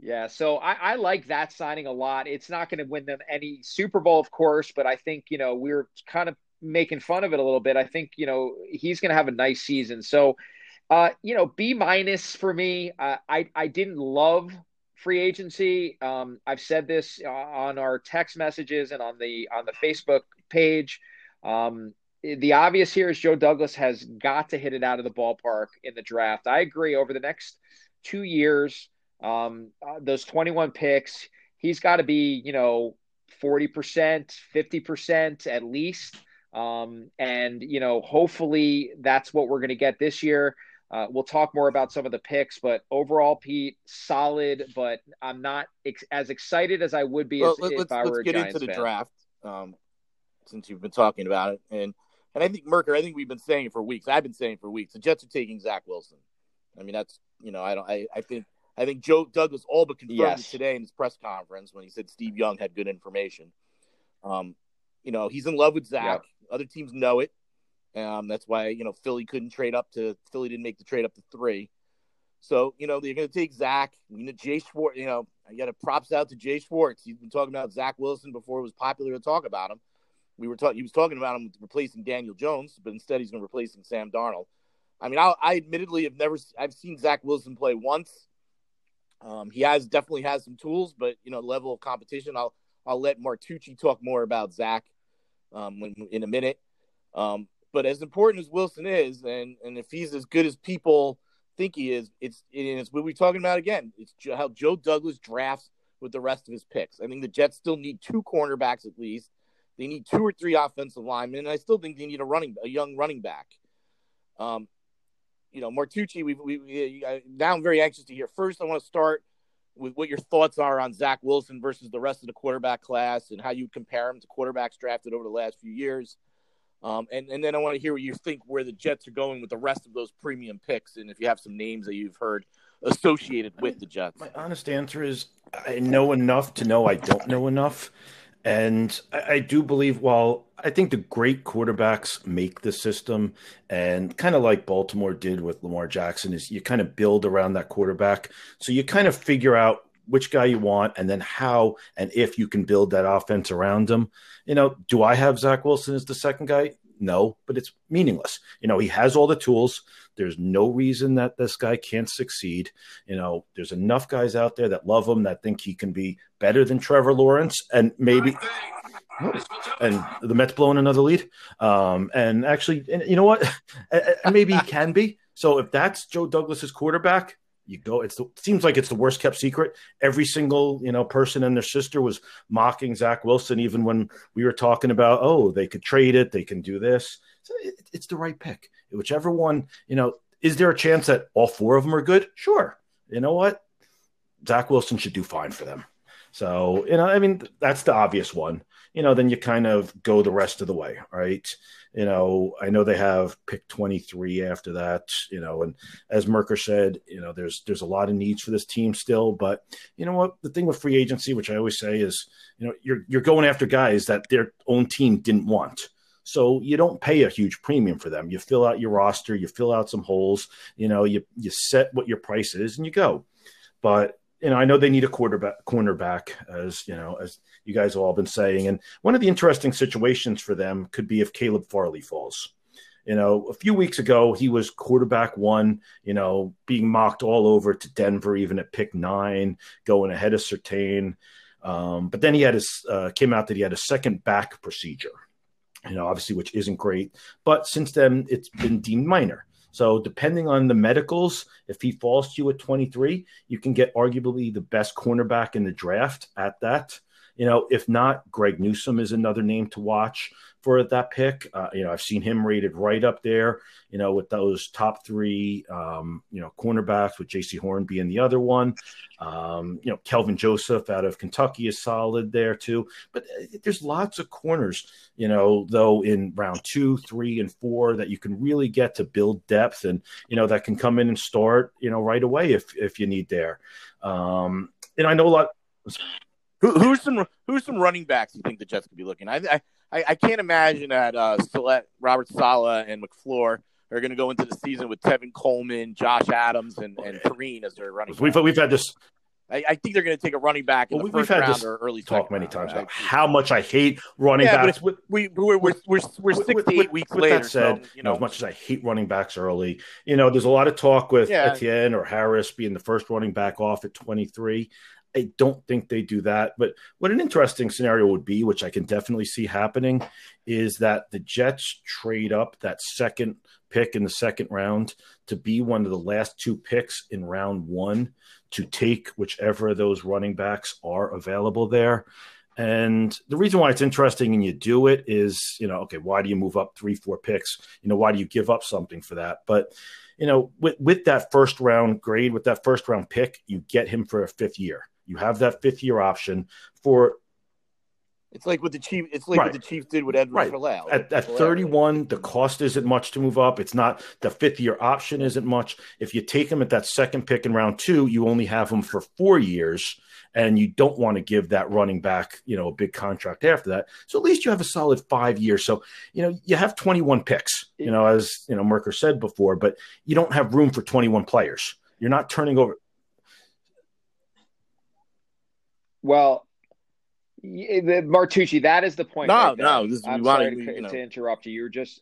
yeah, so I, I, like that signing a lot. It's not going to win them any Super Bowl, of course, but I think you know we're kind of making fun of it a little bit. I think you know he's going to have a nice season. So, uh, you know, B minus for me. Uh, I I didn't love free agency. Um, I've said this uh, on our text messages and on the on the Facebook page. Um, the obvious here is Joe Douglas has got to hit it out of the ballpark in the draft. I agree. Over the next two years, um, uh, those 21 picks, he's got to be, you know, 40%, 50% at least. Um, and, you know, hopefully that's what we're going to get this year. Uh, we'll talk more about some of the picks, but overall, Pete, solid. But I'm not ex- as excited as I would be well, as, let's, if I were let's get Giants into the fan. draft um, since you've been talking about it, and and I think Merker, I think we've been saying it for weeks. I've been saying for weeks. The Jets are taking Zach Wilson. I mean, that's you know, I don't. I, I think I think Joe Douglas all but confirmed yes. it today in his press conference when he said Steve Young had good information. Um, you know, he's in love with Zach. Yep. Other teams know it. Um, that's why you know Philly couldn't trade up to Philly didn't make the trade up to three. So you know they're going to take Zach. You know Jay Schwartz. You know I got to props out to Jay Schwartz. He's been talking about Zach Wilson before it was popular to talk about him. We were talking. He was talking about him replacing Daniel Jones, but instead he's going to replace him Sam Darnold. I mean, I, I admittedly have never. I've seen Zach Wilson play once. Um, he has definitely has some tools, but you know, level of competition. I'll I'll let Martucci talk more about Zach um, when, in a minute. Um, but as important as Wilson is, and and if he's as good as people think he is, it's it's what we're talking about again. It's how Joe Douglas drafts with the rest of his picks. I think the Jets still need two cornerbacks at least. They need two or three offensive linemen, and I still think they need a running a young running back. Um, you know, Martucci, we, we, we now I'm very anxious to hear. First, I want to start with what your thoughts are on Zach Wilson versus the rest of the quarterback class and how you compare him to quarterbacks drafted over the last few years. Um, and, and then I want to hear what you think where the Jets are going with the rest of those premium picks and if you have some names that you've heard associated with the Jets. My honest answer is I know enough to know I don't know enough. And I, I do believe, while I think the great quarterbacks make the system, and kind of like Baltimore did with Lamar Jackson, is you kind of build around that quarterback. So you kind of figure out which guy you want and then how and if you can build that offense around him. You know, do I have Zach Wilson as the second guy? No, but it's meaningless. You know, he has all the tools. There's no reason that this guy can't succeed. You know, there's enough guys out there that love him that think he can be better than Trevor Lawrence and maybe and the Mets blowing another lead. Um, and actually, and you know what? Maybe he can be. So if that's Joe Douglas's quarterback, you go. It's the, it seems like it's the worst kept secret. Every single you know person and their sister was mocking Zach Wilson, even when we were talking about oh they could trade it, they can do this. So it, it's the right pick. Whichever one you know. Is there a chance that all four of them are good? Sure. You know what? Zach Wilson should do fine for them. So, you know, I mean, that's the obvious one. You know, then you kind of go the rest of the way, right? You know, I know they have pick 23 after that, you know, and as Merker said, you know, there's there's a lot of needs for this team still, but you know what? The thing with free agency, which I always say is, you know, you're you're going after guys that their own team didn't want. So you don't pay a huge premium for them. You fill out your roster, you fill out some holes, you know, you you set what your price is and you go. But you know, I know they need a quarterback, cornerback, as you know, as you guys have all been saying. And one of the interesting situations for them could be if Caleb Farley falls. You know, a few weeks ago, he was quarterback one, you know, being mocked all over to Denver, even at pick nine, going ahead of Surtain. Um, but then he had his, uh, came out that he had a second back procedure, you know, obviously, which isn't great. But since then, it's been deemed minor. So depending on the medicals, if he falls to you at 23, you can get arguably the best cornerback in the draft at that. You know, if not, Greg Newsome is another name to watch for that pick. Uh, you know, I've seen him rated right up there, you know, with those top three, um, you know, cornerbacks, with Jaycee Horn being the other one. Um, you know, Kelvin Joseph out of Kentucky is solid there too. But uh, there's lots of corners, you know, though in round two, three, and four that you can really get to build depth and, you know, that can come in and start, you know, right away if, if you need there. Um, and I know a lot. Who, who's some who's some running backs you think the Jets could be looking? I I, I can't imagine that uh, Robert Saleh and McFleur are going to go into the season with Tevin Coleman, Josh Adams, and and Perine as their running. We've we've had this. I, I think they're going to take a running back in well, the first round or early talk many round, times about how much I hate running yeah, backs. But we we're we're we're, we're six with, to eight with, weeks with later. That said, so, you know, as much as I hate running backs early, you know, there's a lot of talk with yeah. Etienne or Harris being the first running back off at 23. I don't think they do that. But what an interesting scenario would be, which I can definitely see happening, is that the Jets trade up that second pick in the second round to be one of the last two picks in round one to take whichever of those running backs are available there. And the reason why it's interesting and you do it is, you know, okay, why do you move up three, four picks? You know, why do you give up something for that? But, you know, with, with that first round grade, with that first round pick, you get him for a fifth year. You have that fifth year option for. It's like what the chief. It's like right. what the Chiefs did with Edward right. At, at 31, the cost isn't much to move up. It's not the fifth year option isn't much. If you take him at that second pick in round two, you only have him for four years, and you don't want to give that running back, you know, a big contract after that. So at least you have a solid five years. So you know you have 21 picks. You know, as you know, Merker said before, but you don't have room for 21 players. You're not turning over. Well, the Martucci, that is the point. No, right no, this is, I'm sorry to, you know. to, interrupt you. You're just,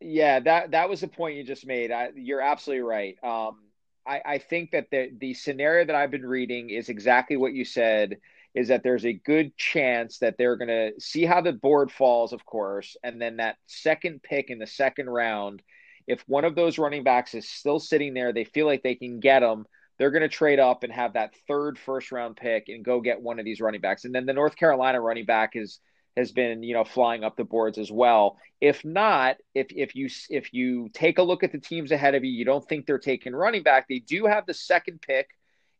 yeah, that that was the point you just made. I, you're absolutely right. Um, I, I think that the the scenario that I've been reading is exactly what you said. Is that there's a good chance that they're going to see how the board falls, of course, and then that second pick in the second round. If one of those running backs is still sitting there, they feel like they can get them they're going to trade up and have that third first round pick and go get one of these running backs. And then the North Carolina running back is has been you know flying up the boards as well. If not, if if you if you take a look at the teams ahead of you, you don't think they're taking running back. They do have the second pick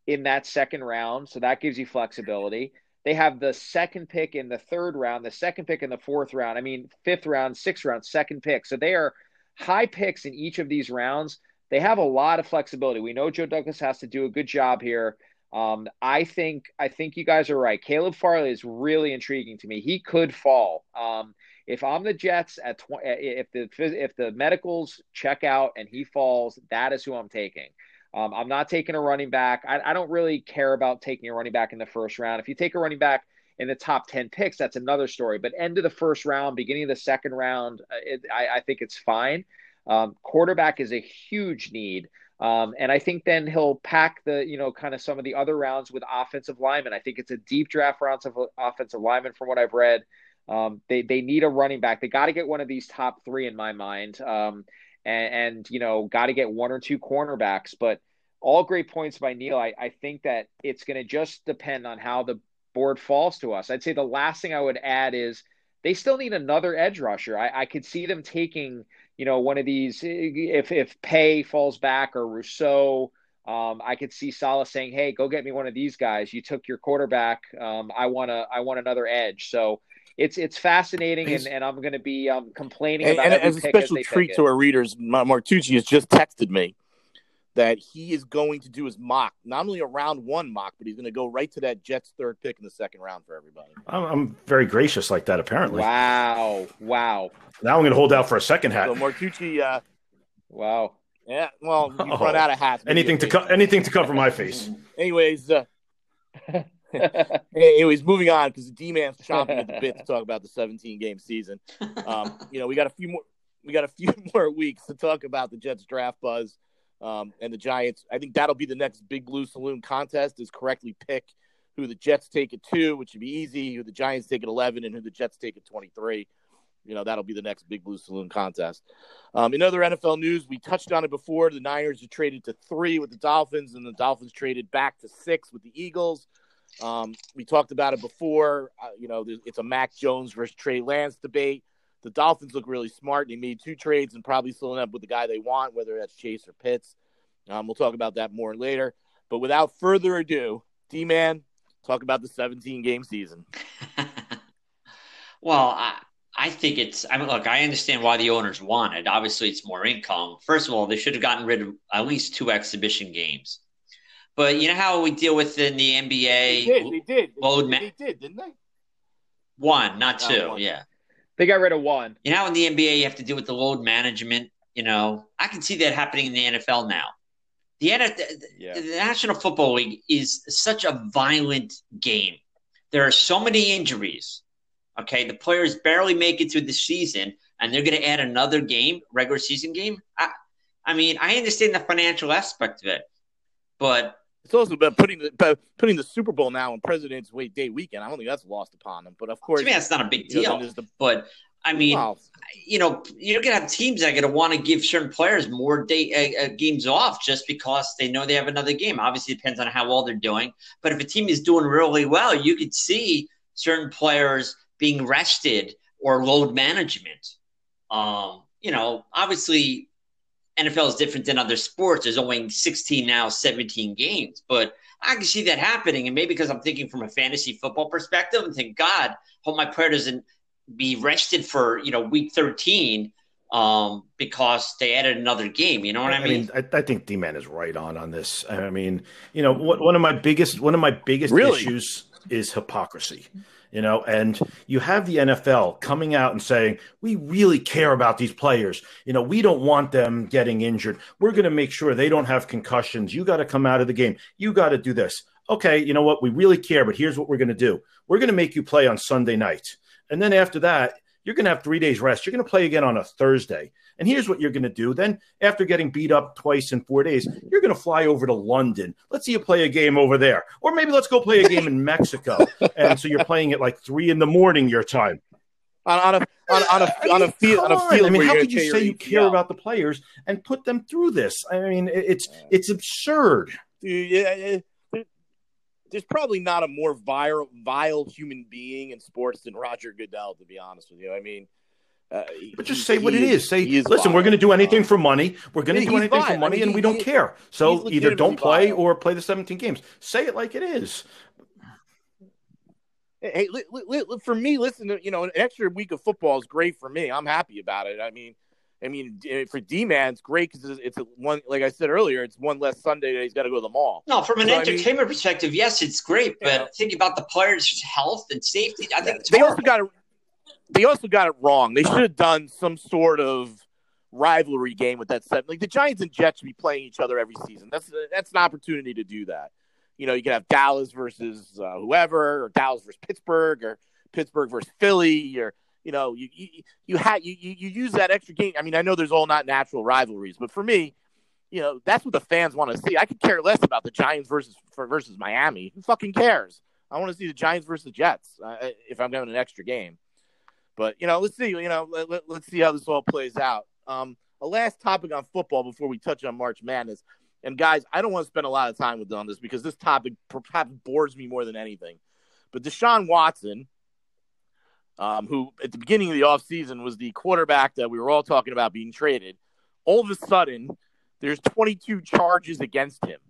in that second round, so that gives you flexibility. They have the second pick in the third round, the second pick in the fourth round. I mean, fifth round, sixth round, second pick. So they are high picks in each of these rounds they have a lot of flexibility. We know Joe Douglas has to do a good job here. Um, I think I think you guys are right. Caleb Farley is really intriguing to me. He could fall. Um, if I'm the Jets at tw- if the if the medicals check out and he falls, that is who I'm taking. Um, I'm not taking a running back. I, I, don't really care about taking a running back in the first round. If you take a running back in the top 10 picks, that's another story. But end of the first round, beginning of the second round, uh, it, I, I think it's fine. Um, quarterback is a huge need. Um, and I think then he'll pack the, you know, kind of some of the other rounds with offensive linemen. I think it's a deep draft rounds of offensive linemen from what I've read. Um, they, they need a running back. They got to get one of these top three in my mind. Um, and, and, you know, got to get one or two cornerbacks. But all great points by Neil. I, I think that it's going to just depend on how the board falls to us. I'd say the last thing I would add is they still need another edge rusher. I, I could see them taking, you know, one of these if if Paye falls back or Rousseau. Um, I could see Saleh saying, "Hey, go get me one of these guys. You took your quarterback. Um, I want to. I want another edge." So it's it's fascinating, and, and I'm going to be um, complaining And, about and as a special treat to our readers, Ma- Martucci has just texted me that he is going to do his mock, not only a round one mock, but he's going to go right to that Jets third pick in the second round for everybody. I'm, I'm very gracious like that, apparently. Wow! Wow! Now I'm going to hold out for a second hat. So Martucci, uh, wow. Yeah, well, you Oh. run out of hats. Anything to co- anything to cover my face. Anyways, uh, anyways, moving on because the D man's chomping at the bit to talk about the 17 game season. Um, you know, we got a few more. We got a few more weeks to talk about the Jets draft buzz um, and the Giants. I think that'll be the next Big Blue Saloon contest: is correctly pick who the Jets take at two, which would be easy. Who the Giants take at 11, and who the Jets take at 23. You know, that'll be the next Big Blue Saloon contest. Um, in other NFL news, we touched on it before. The Niners are traded to three with the Dolphins, and the Dolphins traded back to six with the Eagles. Um, we talked about it before. Uh, you know, it's a Mac Jones versus Trey Lance debate. The Dolphins look really smart. They made two trades and probably still end up with the guy they want, whether that's Chase or Pitts. Um, we'll talk about that more later. But without further ado, D Man, talk about the 17 game season. Well, I, I think it's. I mean, look, I understand why the owners want it. Obviously, it's more income. First of all, they should have gotten rid of at least two exhibition games. But you know how we deal with in the NBA? They did. They did. Load They, ma- they did, didn't they? One, not two. one. Yeah. They got rid of one. You know, in the NBA, you have to deal with the load management. You know, I can see that happening in the NFL now. The, the, the National Football League is such a violent game. There are so many injuries. Okay, the players barely make it through the season, and they're going to add another game, regular season game. I, I mean, I understand the financial aspect of it, but It's also about putting the about putting the Super Bowl now on President's Day weekend. I don't think that's lost upon them. But of course, to me, that's not a big deal. the- but I mean, Wow. you know, you're going to have teams that are going to want to give certain players more day uh, uh, games off just because they know they have another game. Obviously, it depends on how well they're doing. But if a team is doing really well, you could see certain players being rested or load management. Um, you know, obviously, NFL is different than other sports. There's only 16 now, 17 games, but I can see that happening. And maybe because I'm thinking from a fantasy football perspective and think, God, hope my player doesn't be rested for you know week 13 um, because they added another game. You know what I, I mean, I, I think D Man is right on on this. I mean, you know, what, one of my biggest one of my biggest Really? issues is hypocrisy. You know, and you have the NFL coming out and saying, "We really care about these players. You know, we don't want them getting injured. We're going to make sure they don't have concussions. You got to come out of the game. You got to do this." Okay, you know what? We really care, but here's what we're going to do. We're going to make you play on Sunday night. And then after that, you're going to have three days rest. You're going to play again on a Thursday. And here's what you're going to do. Then, after getting beat up twice in four days, you're going to fly over to London. Let's see you play a game over there. Or maybe let's go play a game in Mexico. And so you're playing at like three in the morning your time. on, on a on, on a on a field on a field. I mean, how could you say you care ACL? about the players and put them through this? I mean, it's it's absurd. Dude, yeah, there's probably not a more vile, vile human being in sports than Roger Goodell. To be honest with you, I mean, uh, But just say what it is. Say, he listen, vile. we're going to do anything for money. We're going to do anything for vile. I money, mean, and he- we don't he- care. So either don't play vile. or play the 17 games. Say it like it is. Hey, li- li- li- for me, listen to you know, an extra week of football is great for me. I'm happy about it. I mean, I mean, eh, for D man, it's great because it's one. Like I said earlier, it's one less Sunday that he's got to go to the mall. No, from an So, I mean- entertainment perspective, yes, it's great. But Yeah. think about the players' health and safety. I think it's they also got it. They also got it wrong. They should have done some sort of rivalry game with that set. Like the Giants and Jets should be playing each other every season. That's that's an opportunity to do that. You know, you can have Dallas versus uh, whoever, or Dallas versus Pittsburgh, or Pittsburgh versus Philly, or you know, you you you had you, you you use that extra game. I mean, I know there's all not natural rivalries, but for me, you know, that's what the fans want to see. I could care less about the Giants versus versus Miami. Who fucking cares? I want to see the Giants versus the Jets uh, if I'm having an extra game. But you know, let's see. You know, let, us let, see how this all plays out. Um, a last topic on football before we touch on March Madness. And guys, I don't want to spend a lot of time with on this because this topic perhaps bores me more than anything. But Deshaun Watson, um, who at the beginning of the offseason was the quarterback that we were all talking about being traded, all of a sudden there's 22 charges against him.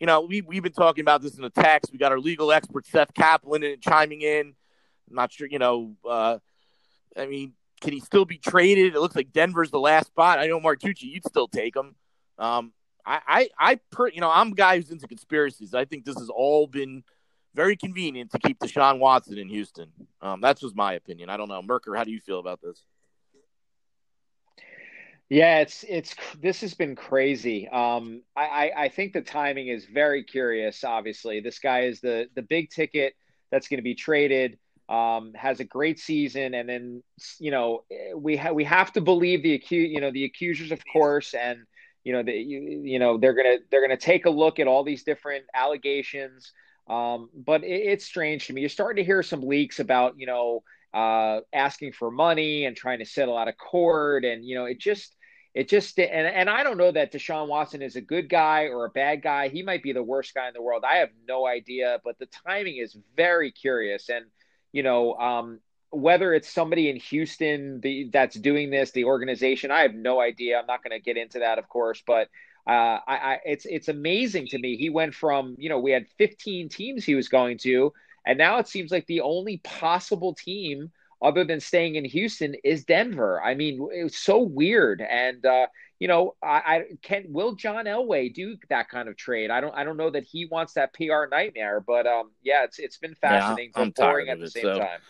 You know, we, we've been talking about this in the text. We got our legal expert, Seth Kaplan, in, chiming in. I'm not sure, you know, uh, I mean, can he still be traded? It looks like Denver's the last spot. I know Martucci, you'd still take him. Um, I, I, I per, you know, I'm a guy who's into conspiracies. I think this has all been very convenient to keep Deshaun Watson in Houston. Um, that's just my opinion. I don't know, Merker. How do you feel about this? Yeah, it's it's this has been crazy. Um, I, I think the timing is very curious. Obviously, this guy is the the big ticket that's going to be traded. Um, has a great season, and then you know we ha- we have to believe the accu- you know the accusers, of course, and you know the you, you know they're gonna they're gonna take a look at all these different allegations. Um, but it, it's strange to me. You're starting to hear some leaks about you know uh, asking for money and trying to settle out of court, and you know it just it just and and I don't know that Deshaun Watson is a good guy or a bad guy. He might be the worst guy in the world. I have no idea, but the timing is very curious. And you know, um, whether it's somebody in Houston the, that's doing this, the organization, I have no idea. I'm not going to get into that, of course, but uh, I, I, it's it's amazing to me. He went from you know we had 15 teams he was going to, and now it seems like the only possible team other than staying in Houston is Denver. I mean, it's so weird. And uh, you know, I, I can will John Elway do that kind of trade? I don't I don't know that he wants that PR nightmare, but um, yeah, it's it's been fascinating, yeah, but boring at the same so. time.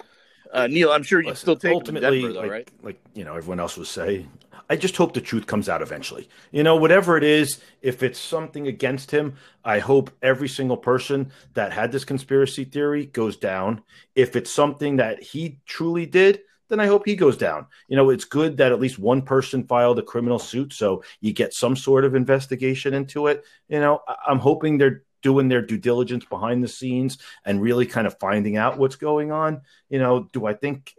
Uh, Neil, I'm sure you still take ultimately, Denver, though, like, right? Like you know, everyone else would say. I just hope the truth comes out eventually. You know, whatever it is, if it's something against him, I hope every single person that had this conspiracy theory goes down. If it's something that he truly did, then I hope he goes down. You know, it's good that at least one person filed a criminal suit, so you get some sort of investigation into it. You know, I'm hoping they're doing their due diligence behind the scenes and really kind of finding out what's going on. You know, do I think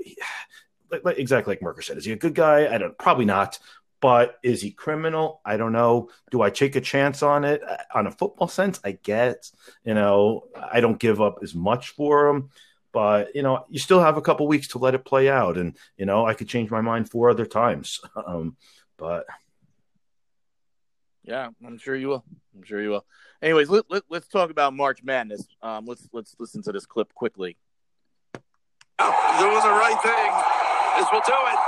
like, like, exactly like Merker said, is he a good guy? I don't probably not. But is he criminal? I don't know. Do I take a chance on it? Uh, on a football sense, I get. You know, I don't give up as much for him but you know you still have a couple weeks to let it play out and you know i could change my mind four other times um, but yeah i'm sure you will i'm sure you will anyways let, let, us talk about march madness um, let's let's listen to this clip quickly oh, doing the right thing this will do it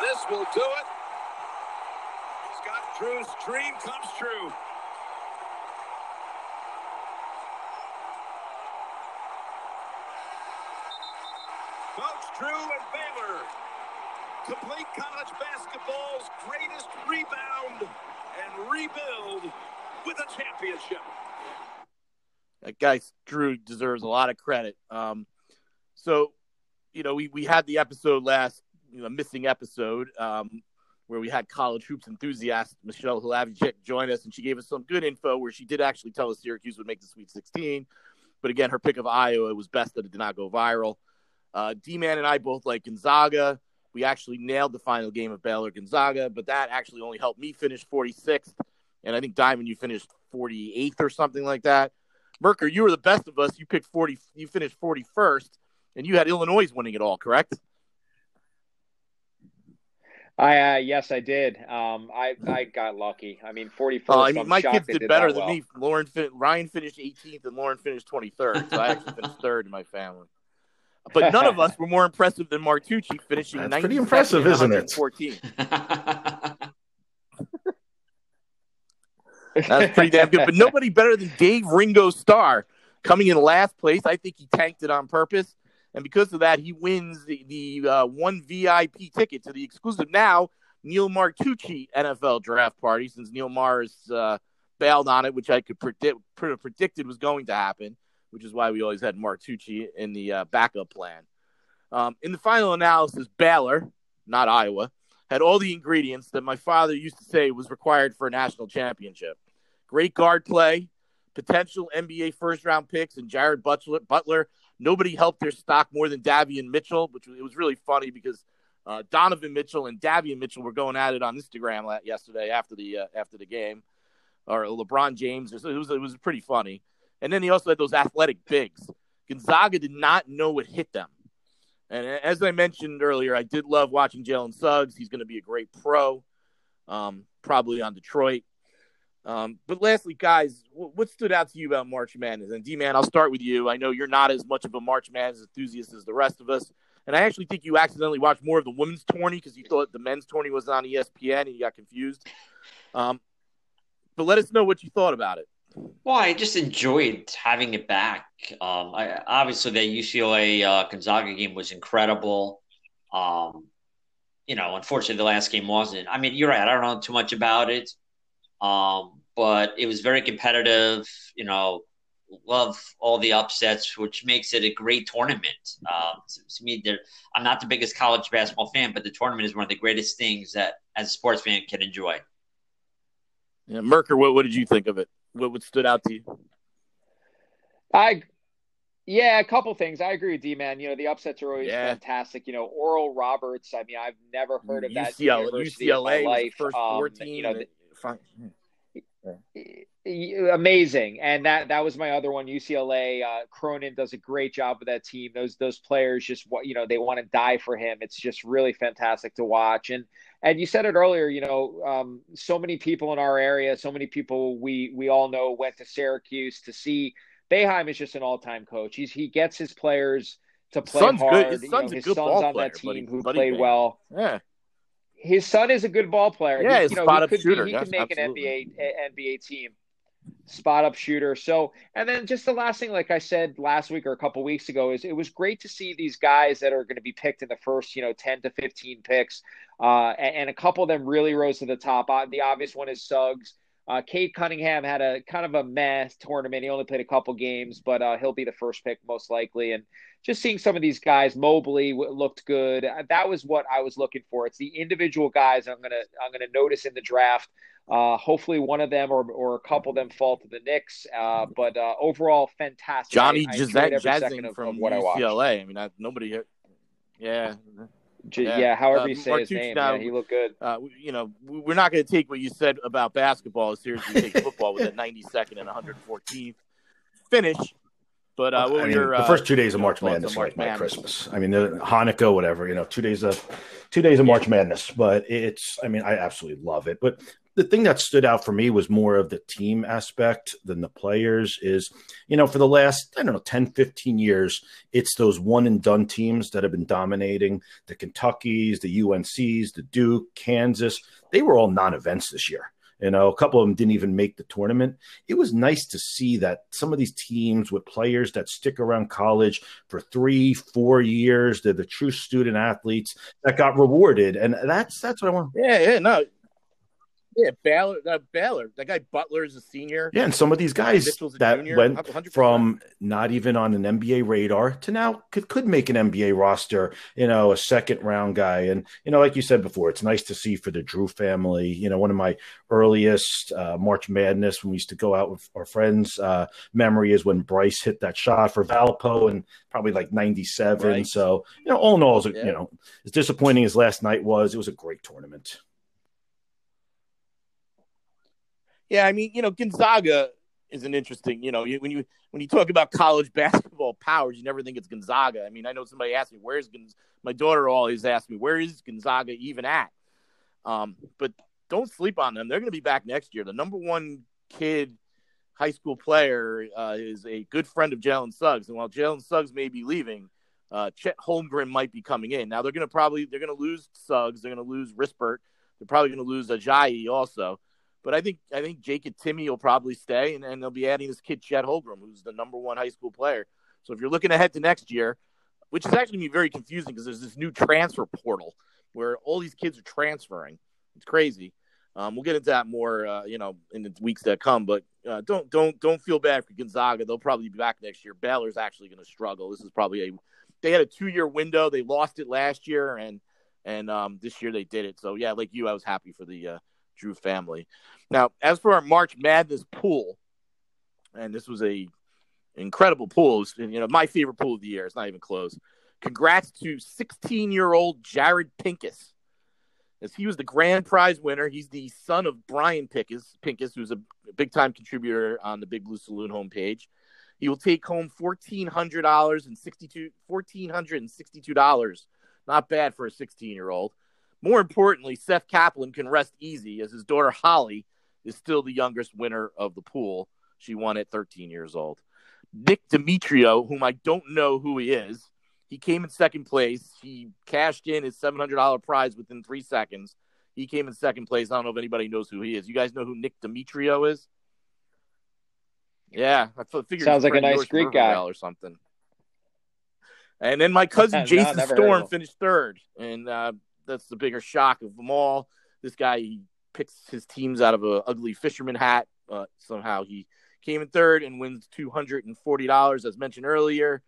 this will do it scott drew's dream comes true Coach Drew and Baylor complete college basketball's greatest rebound and rebuild with a championship. That guy Drew deserves a lot of credit. Um, so, you know, we, we had the episode last, you know, missing episode um, where we had college hoops enthusiast Michelle Hlavicek join us, and she gave us some good info where she did actually tell us Syracuse would make the Sweet 16. But again, her pick of Iowa was best that it did not go viral. Uh, D Man and I both like Gonzaga. We actually nailed the final game of Baylor Gonzaga, but that actually only helped me finish 46th. And I think Diamond, you finished 48th or something like that. Merker, you were the best of us. You picked 40, you finished 41st, and you had Illinois winning it all, correct? I uh, yes, I did. Um, I I got lucky. I mean, forty first. Uh, I mean, my kids did, did better than well. me. Lauren fin- Ryan finished 18th, and Lauren finished 23rd. So I actually finished third in my family. But none of us were more impressive than Martucci finishing. That's pretty impressive, isn't it? 14. That's pretty damn good. But nobody better than Dave Ringo Starr coming in last place. I think he tanked it on purpose. And because of that, he wins the, the uh, one VIP ticket to the exclusive now Neil Martucci NFL draft party since Neil Mars uh, bailed on it, which I could predict predicted was going to happen, which is why we always had Martucci in the uh, backup plan. Um, in the final analysis, Baylor, not Iowa, had all the ingredients that my father used to say was required for a national championship. Great guard play, potential NBA first round picks, and Jared Butler. Butler. Nobody helped their stock more than Davion Mitchell, which it was really funny because uh, Donovan Mitchell and Davion Mitchell were going at it on Instagram yesterday after the uh, after the game, or LeBron James. It was it was pretty funny. And then he also had those athletic bigs. Gonzaga did not know what hit them. And as I mentioned earlier, I did love watching Jalen Suggs. He's going to be a great pro, um, probably on Detroit. Um, but lastly, guys, what stood out to you about March Madness? And D man, I'll start with you. I know you're not as much of a March Madness enthusiast as the rest of us. And I actually think you accidentally watched more of the women's tourney because you thought the men's tourney was on ESPN and you got confused. Um, but let us know what you thought about it. Well, I just enjoyed having it back. Um, I, obviously, the UCLA uh, Gonzaga game was incredible. Um, you know, unfortunately, the last game wasn't. I mean, you're right. I don't know too much about it, um, but it was very competitive. You know, love all the upsets, which makes it a great tournament. Um, to, to me, I'm not the biggest college basketball fan, but the tournament is one of the greatest things that, as a sports fan, can enjoy. Yeah, Merker, what, what did you think of it? What, what stood out to you? I, yeah, a couple things. I agree with D man. You know, the upsets are always yeah. fantastic. You know, Oral Roberts. I mean, I've never heard of that UCLA, university UCLA in my life. First um, you know, the, amazing, and that that was my other one. UCLA. Uh, Cronin does a great job with that team. Those those players just what you know they want to die for him. It's just really fantastic to watch. And and you said it earlier, you know, um, so many people in our area, so many people we we all know went to Syracuse to see. Boeheim is just an all-time coach. He's he gets his players to play son's hard. Good. His son's, you know, his son's on player, that team buddy, who buddy played man. well. Yeah. His son is a good ball player. Yeah, he, you know, spot he up could shooter. Be, he Yes, could make absolutely. an NBA NBA team. Spot up shooter. So, and then just the last thing, like I said last week or a couple weeks ago, is it was great to see these guys that are going to be picked in the first, you know, ten to fifteen picks, uh, and, and a couple of them really rose to the top. Uh, the obvious one is Suggs. Uh, Cade Cunningham had a kind of a mess tournament. He only played a couple games, but uh, he'll be the first pick most likely. And just seeing some of these guys, Mobley w- looked good. Uh, That was what I was looking for. It's the individual guys I'm gonna I'm gonna notice in the draft. Uh, hopefully, one of them or, or a couple of them fall to the Knicks. Uh, but uh, overall, fantastic. Johnny I, I enjoyed Jazz- every second Jazzing from of what I watched. UCLA. I mean, I, nobody. Yeah. J- Yeah. yeah. however Uh, you say his Martucci name, now- yeah, he looked good. Uh, you know, we- we're not going to take what you said about basketball as seriously as we take football with a 92nd and 114th finish. But uh, what I were mean, your, the uh, first two days of March Madness, March like my Madness? Christmas. I mean, the Hanukkah, whatever. You know, two days of two days of March Madness. But it's, I mean, I absolutely love it. But the thing that stood out for me was more of the team aspect than the players. Is you know, for the last I don't know 10, 15 years, it's those one and done teams that have been dominating the Kentuckies, the UNCs, the Duke, Kansas. They were all non-events this year. You know, a couple of them didn't even make the tournament. It was nice to see that some of these teams with players that stick around college for three, four years, they're the true student athletes that got rewarded. And that's that's what I want. Yeah, yeah, no. Yeah, Baylor, uh, Baylor. That guy Butler is a senior. Yeah, and some of these guys that junior, went 100%. from not even on an NBA radar to now could, could make an NBA roster, you know, a second round guy. And, you know, like you said before, it's nice to see for the Drew family. You know, one of my earliest uh, March Madness when we used to go out with our friends, uh, memory is when Bryce hit that shot for Valpo and probably like 97. Right. So, you know, all in all, Yeah. you know, as disappointing as last night was, it was a great tournament. Yeah, I mean, you know, Gonzaga is an interesting. You know, when you when you talk about college basketball powers, you never think it's Gonzaga. I mean, I know somebody asked me, "Where's Gonz-? my daughter?" Always asks me, "Where is Gonzaga even at?" Um, but don't sleep on them. They're going to be back next year. The number one kid high school player uh, is a good friend of Jalen Suggs, and while Jalen Suggs may be leaving, uh, Chet Holmgren might be coming in. Now they're going to probably they're going to lose Suggs. They're going to lose Kispert. They're probably going to lose Ayayi also. But I think I think Jacob Timmy will probably stay, and, and they'll be adding this kid Chet Holmgren, who's the number one high school player. So if you're looking ahead to next year, which is actually going to be very confusing because there's this new transfer portal where all these kids are transferring. It's crazy. Um, we'll get into that more, uh, you know, in the weeks that come. But uh, don't don't don't feel bad for Gonzaga. They'll probably be back next year. Baylor's actually going to struggle. This is probably a they had a two year window. They lost it last year, and and um, this year they did it. So yeah, like you, I was happy for the uh, Drew family. Now, as for our March Madness pool, and this was a incredible pool. Was, you know, my favorite pool of the year. It's not even close. Congrats to 16 year old Jared Pincus, as he was the grand prize winner. He's the son of Brian Pincus, Pincus, who's a big time contributor on the Big Blue Saloon homepage. He will take home fourteen hundred dollars and sixty two fourteen hundred and sixty two dollars. Not bad for a sixteen year old. More importantly, Seth Kaplan can rest easy as his daughter Holly is still the youngest winner of the pool. She won at 13 years old. Nick Demetrio, whom I don't know who he is, he came in second place. He cashed in his $700 prize within three seconds. He came in second place. I don't know if anybody knows who he is. You guys know who Nick Demetrio is? Yeah, I figured sounds like a nice Greek guy or something. And then my cousin Jason no, Storm finished third, and uh, that's the bigger shock of them all. This guy picks his teams out of a ugly fisherman hat. Uh, somehow he came in third and wins two hundred and forty dollars, as mentioned earlier.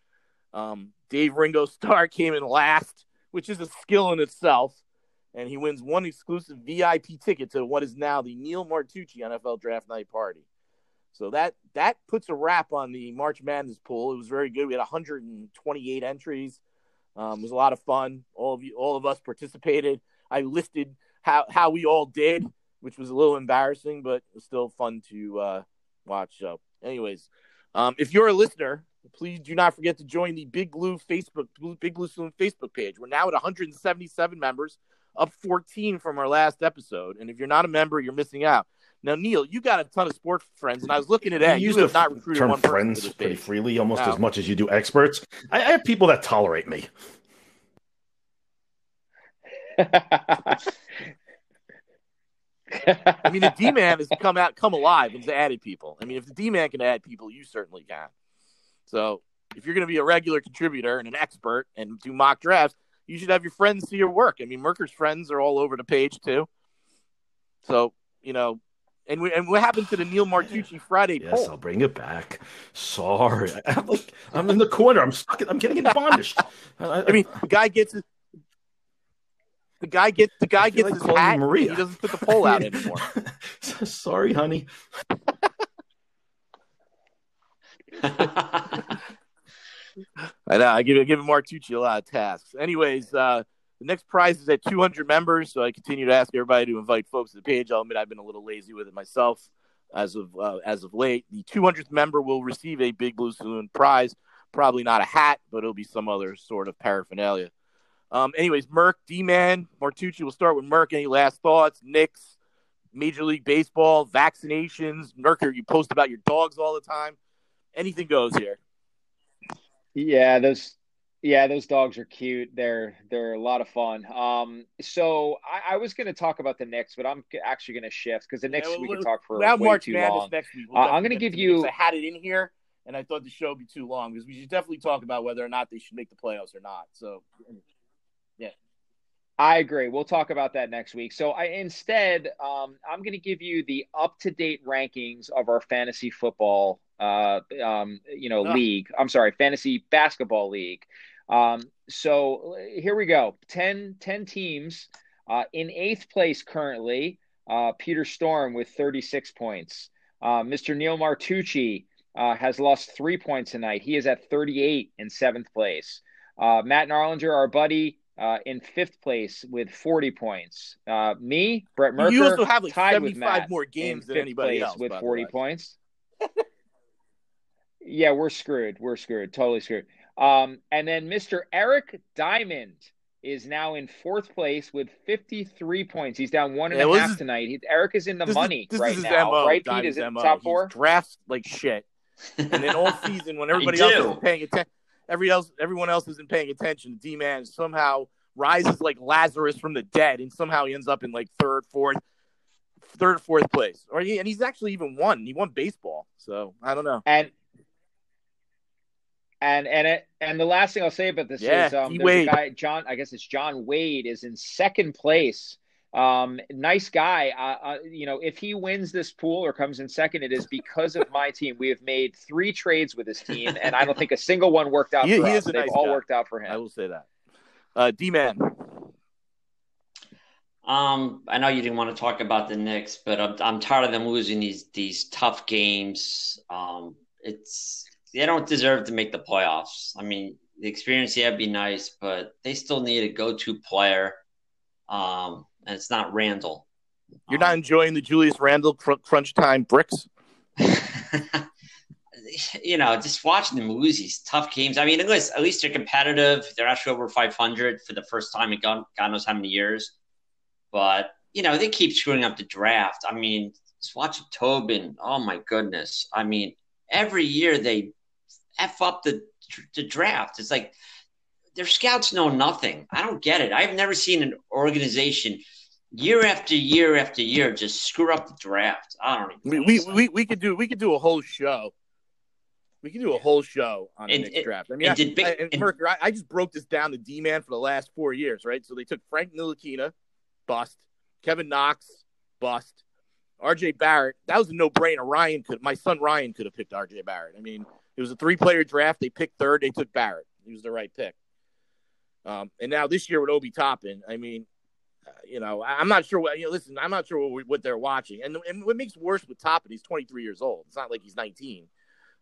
Um, Dave Ringo Starr came in last, which is a skill in itself, and he wins one exclusive VIP ticket to what is now the Neil Martucci NFL Draft Night Party. So that that puts a wrap on the March Madness pool. It was very good. We had 128 entries. Um, it was a lot of fun. All of you, all of us participated. I listed how how we all did, which was a little embarrassing, but it was still fun to uh, watch. So, anyways, um, if you're a listener, please do not forget to join the Big Blue Facebook Big Blue Saloon Facebook page. We're now at 177 members, up 14 from our last episode. And if you're not a member, you're missing out. Now, Neil, you got a ton of sports friends, and I was looking at that. You, you have not recruited term one friends pretty freely, almost as much as you do experts. I, I have people that tolerate me. I mean, the D man has come out, come alive, and added people. I mean, if the D man can add people, you certainly can. So, if you're going to be a regular contributor and an expert and do mock drafts, you should have your friends see your work. I mean, Merker's friends are all over the page too. So you know, and we, and what happened to the Neil Martucci Friday yes, poll? I'll bring it back. Sorry, I'm, like, I'm in the corner. I'm stuck. I'm getting admonished. I, I, mean, the guy gets his, the guy gets the guy gets like his hat. Maria. He doesn't put the poll out anymore. Sorry, honey. I know. I give I give Martucci a lot of tasks. Anyways, uh, the next prize is at 200 members, so I continue to ask everybody to invite folks to the page. I'll admit I've been a little lazy with it myself as of uh, as of late. The 200th member will receive a Big Blue Saloon prize. Probably not a hat, but it'll be some other sort of paraphernalia. Um, anyways, Merck, D Man, Martucci, we'll start with Merck. Any last thoughts? Knicks, Major League Baseball, vaccinations. Merker, you post about your dogs all the time. Anything goes here. Yeah, those yeah, those dogs are cute. They're they're a lot of fun. Um, so I, I was going to talk about the Knicks, but I'm actually going to shift because the Knicks yeah, we could talk for way March too long. Next week. We'll uh, I'm going to give you. I had it in here, and I thought the show would be too long because we should definitely talk about whether or not they should make the playoffs or not. So, yeah. I agree. We'll talk about that next week. So I instead, um, I'm going to give you the up to date rankings of our fantasy football, uh, um, you know, oh. league. I'm sorry, fantasy basketball league. Um, so here we go 10, 10 teams uh, in eighth place currently. Uh, Peter Storm with 36 points. Uh, Mr. Neil Martucci uh, has lost three points tonight. He is at 38 in seventh place. Uh, Matt Narlinger, our buddy, uh, in fifth place with 40 points. me, Brett Merker, you also have like tied 75 more games than anybody else with 40 points. yeah, we're screwed. We're screwed. Totally screwed. Um, and then Mr. Eric Diamond is now in fourth place with 53 points. He's down one and yeah, a half tonight. He, Eric is in the money is, right now. MO, right, Pete? Is in top four? He drafts like shit. and then all season, when everybody else isn't paying attention, every else, everyone else isn't paying attention. D man somehow rises like Lazarus from the dead, and somehow he ends up in like third, fourth, third, fourth place. Or he, and he's actually even won. He won baseball. So I don't know. And and and it and the last thing I'll say about this yeah, is um, there's a guy John. I guess it's John Wade is in second place. Um, nice guy. Uh, uh, you know, if he wins this pool or comes in second, it is because of my team. We have made three trades with his team, and I don't think a single one worked out. he, for he us. They've nice all guy. worked out for him. I will say that. Uh, D man. Um, I know you didn't want to talk about the Knicks, but I'm, I'm tired of them losing these these tough games. Um, it's they don't deserve to make the playoffs. I mean, the experience, yeah, would be nice, but they still need a go-to player, um, and it's not Randle. You're not enjoying the Julius Randle cr- crunch time bricks. you know, just watching them lose these tough games. I mean, at least, at least they're competitive. They're actually over 500 for the first time in God, God knows how many years. But you know, they keep screwing up the draft. I mean, just watching Toppin. Oh my goodness. I mean, every year they f up the the draft. It's like their scouts know nothing. I don't get it. I've never seen an organization year after year after year just screw up the draft. I don't even. We we, we, we could do we could do a whole show. We can do a whole show on the next draft. I mean, and, I, did, I, and, and Merker, I, I, just broke this down to D man for the last four years, right? So they took Frank Ntilikina, bust. Kevin Knox, bust. RJ Barrett, that was a no brainer. Ryan could, my son Ryan could have picked RJ Barrett. I mean, it was a three player draft. They picked third. They took Barrett. He was the right pick. Um, and now this year with Obi Toppin, I mean, uh, you know, I'm not sure what, you know, listen, I'm not sure what, what they're watching. And, and what makes worse with Toppin, he's 23 years old. It's not like he's 19.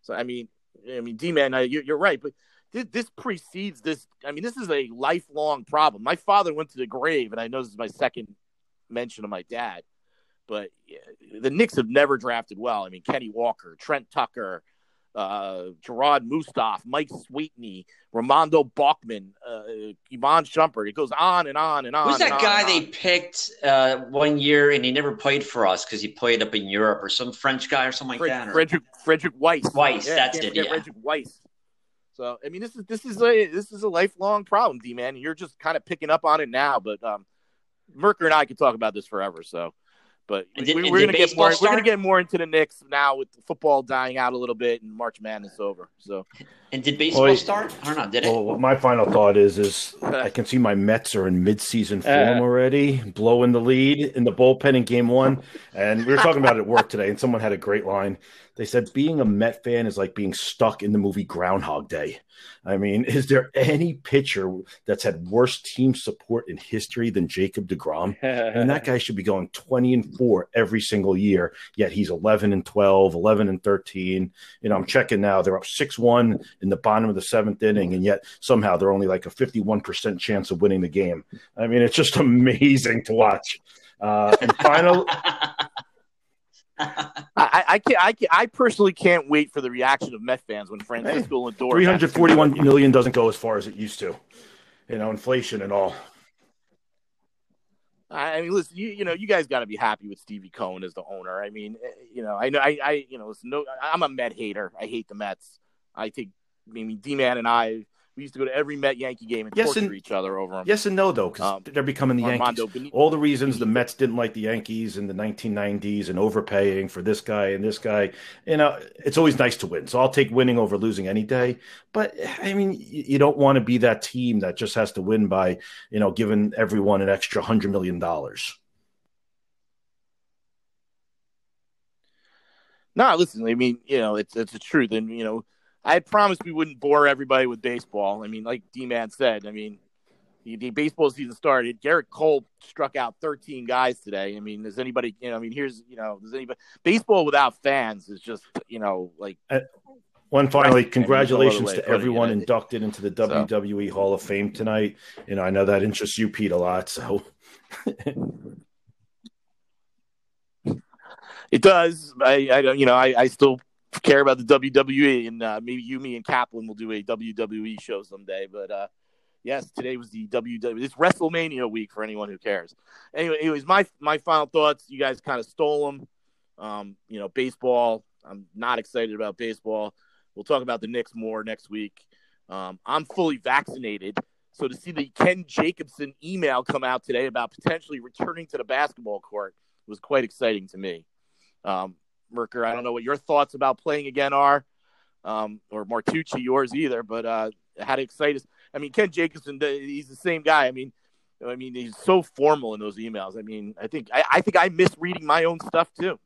So, I mean, I mean, D man, you, you're right. But this, this precedes this. I mean, this is a lifelong problem. My father went to the grave, and I know this is my second mention of my dad, but the Knicks have never drafted well. I mean, Kenny Walker, Trent Tucker, uh, Jerrod Mustaf, Mike Sweetney, Ramondo Balkman, uh, Iman Shumpert. It goes on and on and on. Who's that on guy they picked uh, one year and he never played for us because he played up in Europe or some French guy or something Fred, like that? Or... Frederick Frederick Weis. Weis, yeah, that's it. Yeah, Frederick Weis. So I mean, this is this is a this is a lifelong problem, D man. You're just kind of picking up on it now, but um, Merker and I could talk about this forever. So, but did, we, are going to get more. Start? We're going to get more into the Knicks now with football dying out a little bit and March Madness over. So, and did baseball well, start? I don't know. Did it? Well, my final thought is is I can see my Mets are in midseason form uh, already, blowing the lead in the bullpen in Game One. And we were talking about it at work today, and someone had a great line. They said being a Met fan is like being stuck in the movie Groundhog Day. I mean, is there any pitcher that's had worse team support in history than Jacob DeGrom? and that guy should be going 20 and 4 every single year, yet he's 11 and 12, 11 and 13. You know, I'm checking now. They're up 6 1 in the bottom of the seventh inning, and yet somehow they're only like a 51% chance of winning the game. I mean, it's just amazing to watch. Uh, and final. I, I can I can I personally can't wait for the reaction of Met fans when Francisco Lindor. Three hundred forty-one million doesn't go as far as it used to, you know, inflation and all. I mean, listen, you, you know, you guys got to be happy with Stevie Cohen as the owner. I mean, eh, you know, I know, I, I, you know, listen, no, I'm a Met hater. I hate the Mets. I think, I mean, D Man and I, we used to go to every Met Yankee game and yes torture and, each other over them. Yes and no, though, because um, they're becoming the Armando Yankees. Benito. All the reasons the Mets didn't like the Yankees in the 1990s and overpaying for this guy and this guy, you know, it's always nice to win. So I'll take winning over losing any day. But I mean, you don't want to be that team that just has to win by, you know, giving everyone an extra hundred million dollars. No, listen. I mean, you know, it's it's the truth, and you know I promised we wouldn't bore everybody with baseball. I mean, like D Man said, I mean, the, the, baseball season started. Gerrit Cole struck out 13 guys today. I mean, does anybody, you know, I mean, here's, you know, does anybody, baseball without fans is just, you know, like. Uh, one finally, congratulations to everyone inducted into the WWE so. Hall of Fame tonight. You know, I know that interests you, Pete, a lot. So. it does. I, I don't, you know, I, I still care about the WWE, and uh, maybe you, me, and Kaplan will do a WWE show someday. But uh, yes, today was the WWE. It's WrestleMania week for anyone who cares. Anyway, anyways, my my final thoughts. You guys kind of stole them. Um, you know, baseball. I'm not excited about baseball. We'll talk about the Knicks more next week. Um, I'm fully vaccinated. So to see the Ken Jacobson email come out today about potentially returning to the basketball court was quite exciting to me. Um, Merker. I don't know what your thoughts about playing again are, um, or Martucci, yours either. But uh, how to excite us? I mean, Ken Jacobson, he's the same guy. I mean, I mean, he's so formal in those emails. I mean, I think I, I think I miss reading my own stuff too.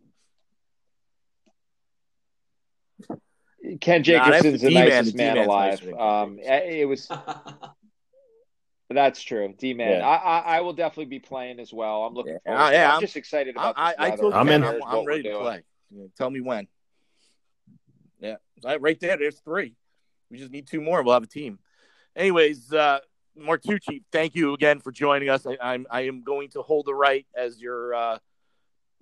Ken Jacobson's nah, the nicest man, man alive. Um, it was That's true, D man. Yeah. I, I I will definitely be playing as well. I'm looking forward. Uh, to it. yeah, I'm, I'm- just excited about. I, this I weather. told you, I'm in. I'm, I'm ready to doing. play. Yeah, tell me when. Yeah, right there. There's three. We just need two more. We'll have a team. Anyways, uh, Martucci, thank you again for joining us. I, I'm I am going to hold the right as your uh,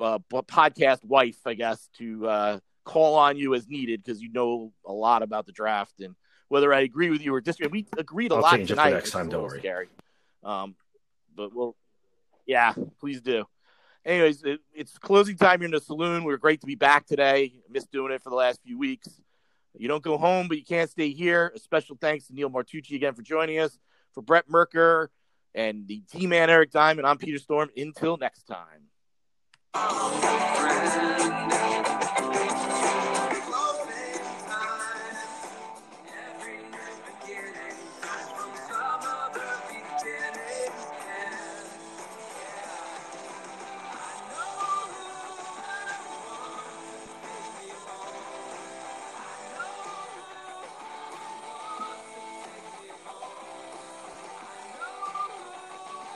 uh, podcast wife, I guess, to uh, call on you as needed because you know a lot about the draft and whether I agree with you or disagree. We agreed a I'll lot change it for tonight. next time, don't worry. Scary. Um, but we'll, yeah, please do. Anyways, it, it's closing time here in the saloon. We are great to be back today. Missed doing it for the last few weeks. You don't go home, but you can't stay here. A special thanks to Neil Martucci again for joining us. For Brett Merker and the D man Eric Diamond, I'm Peter Storm. Until next time.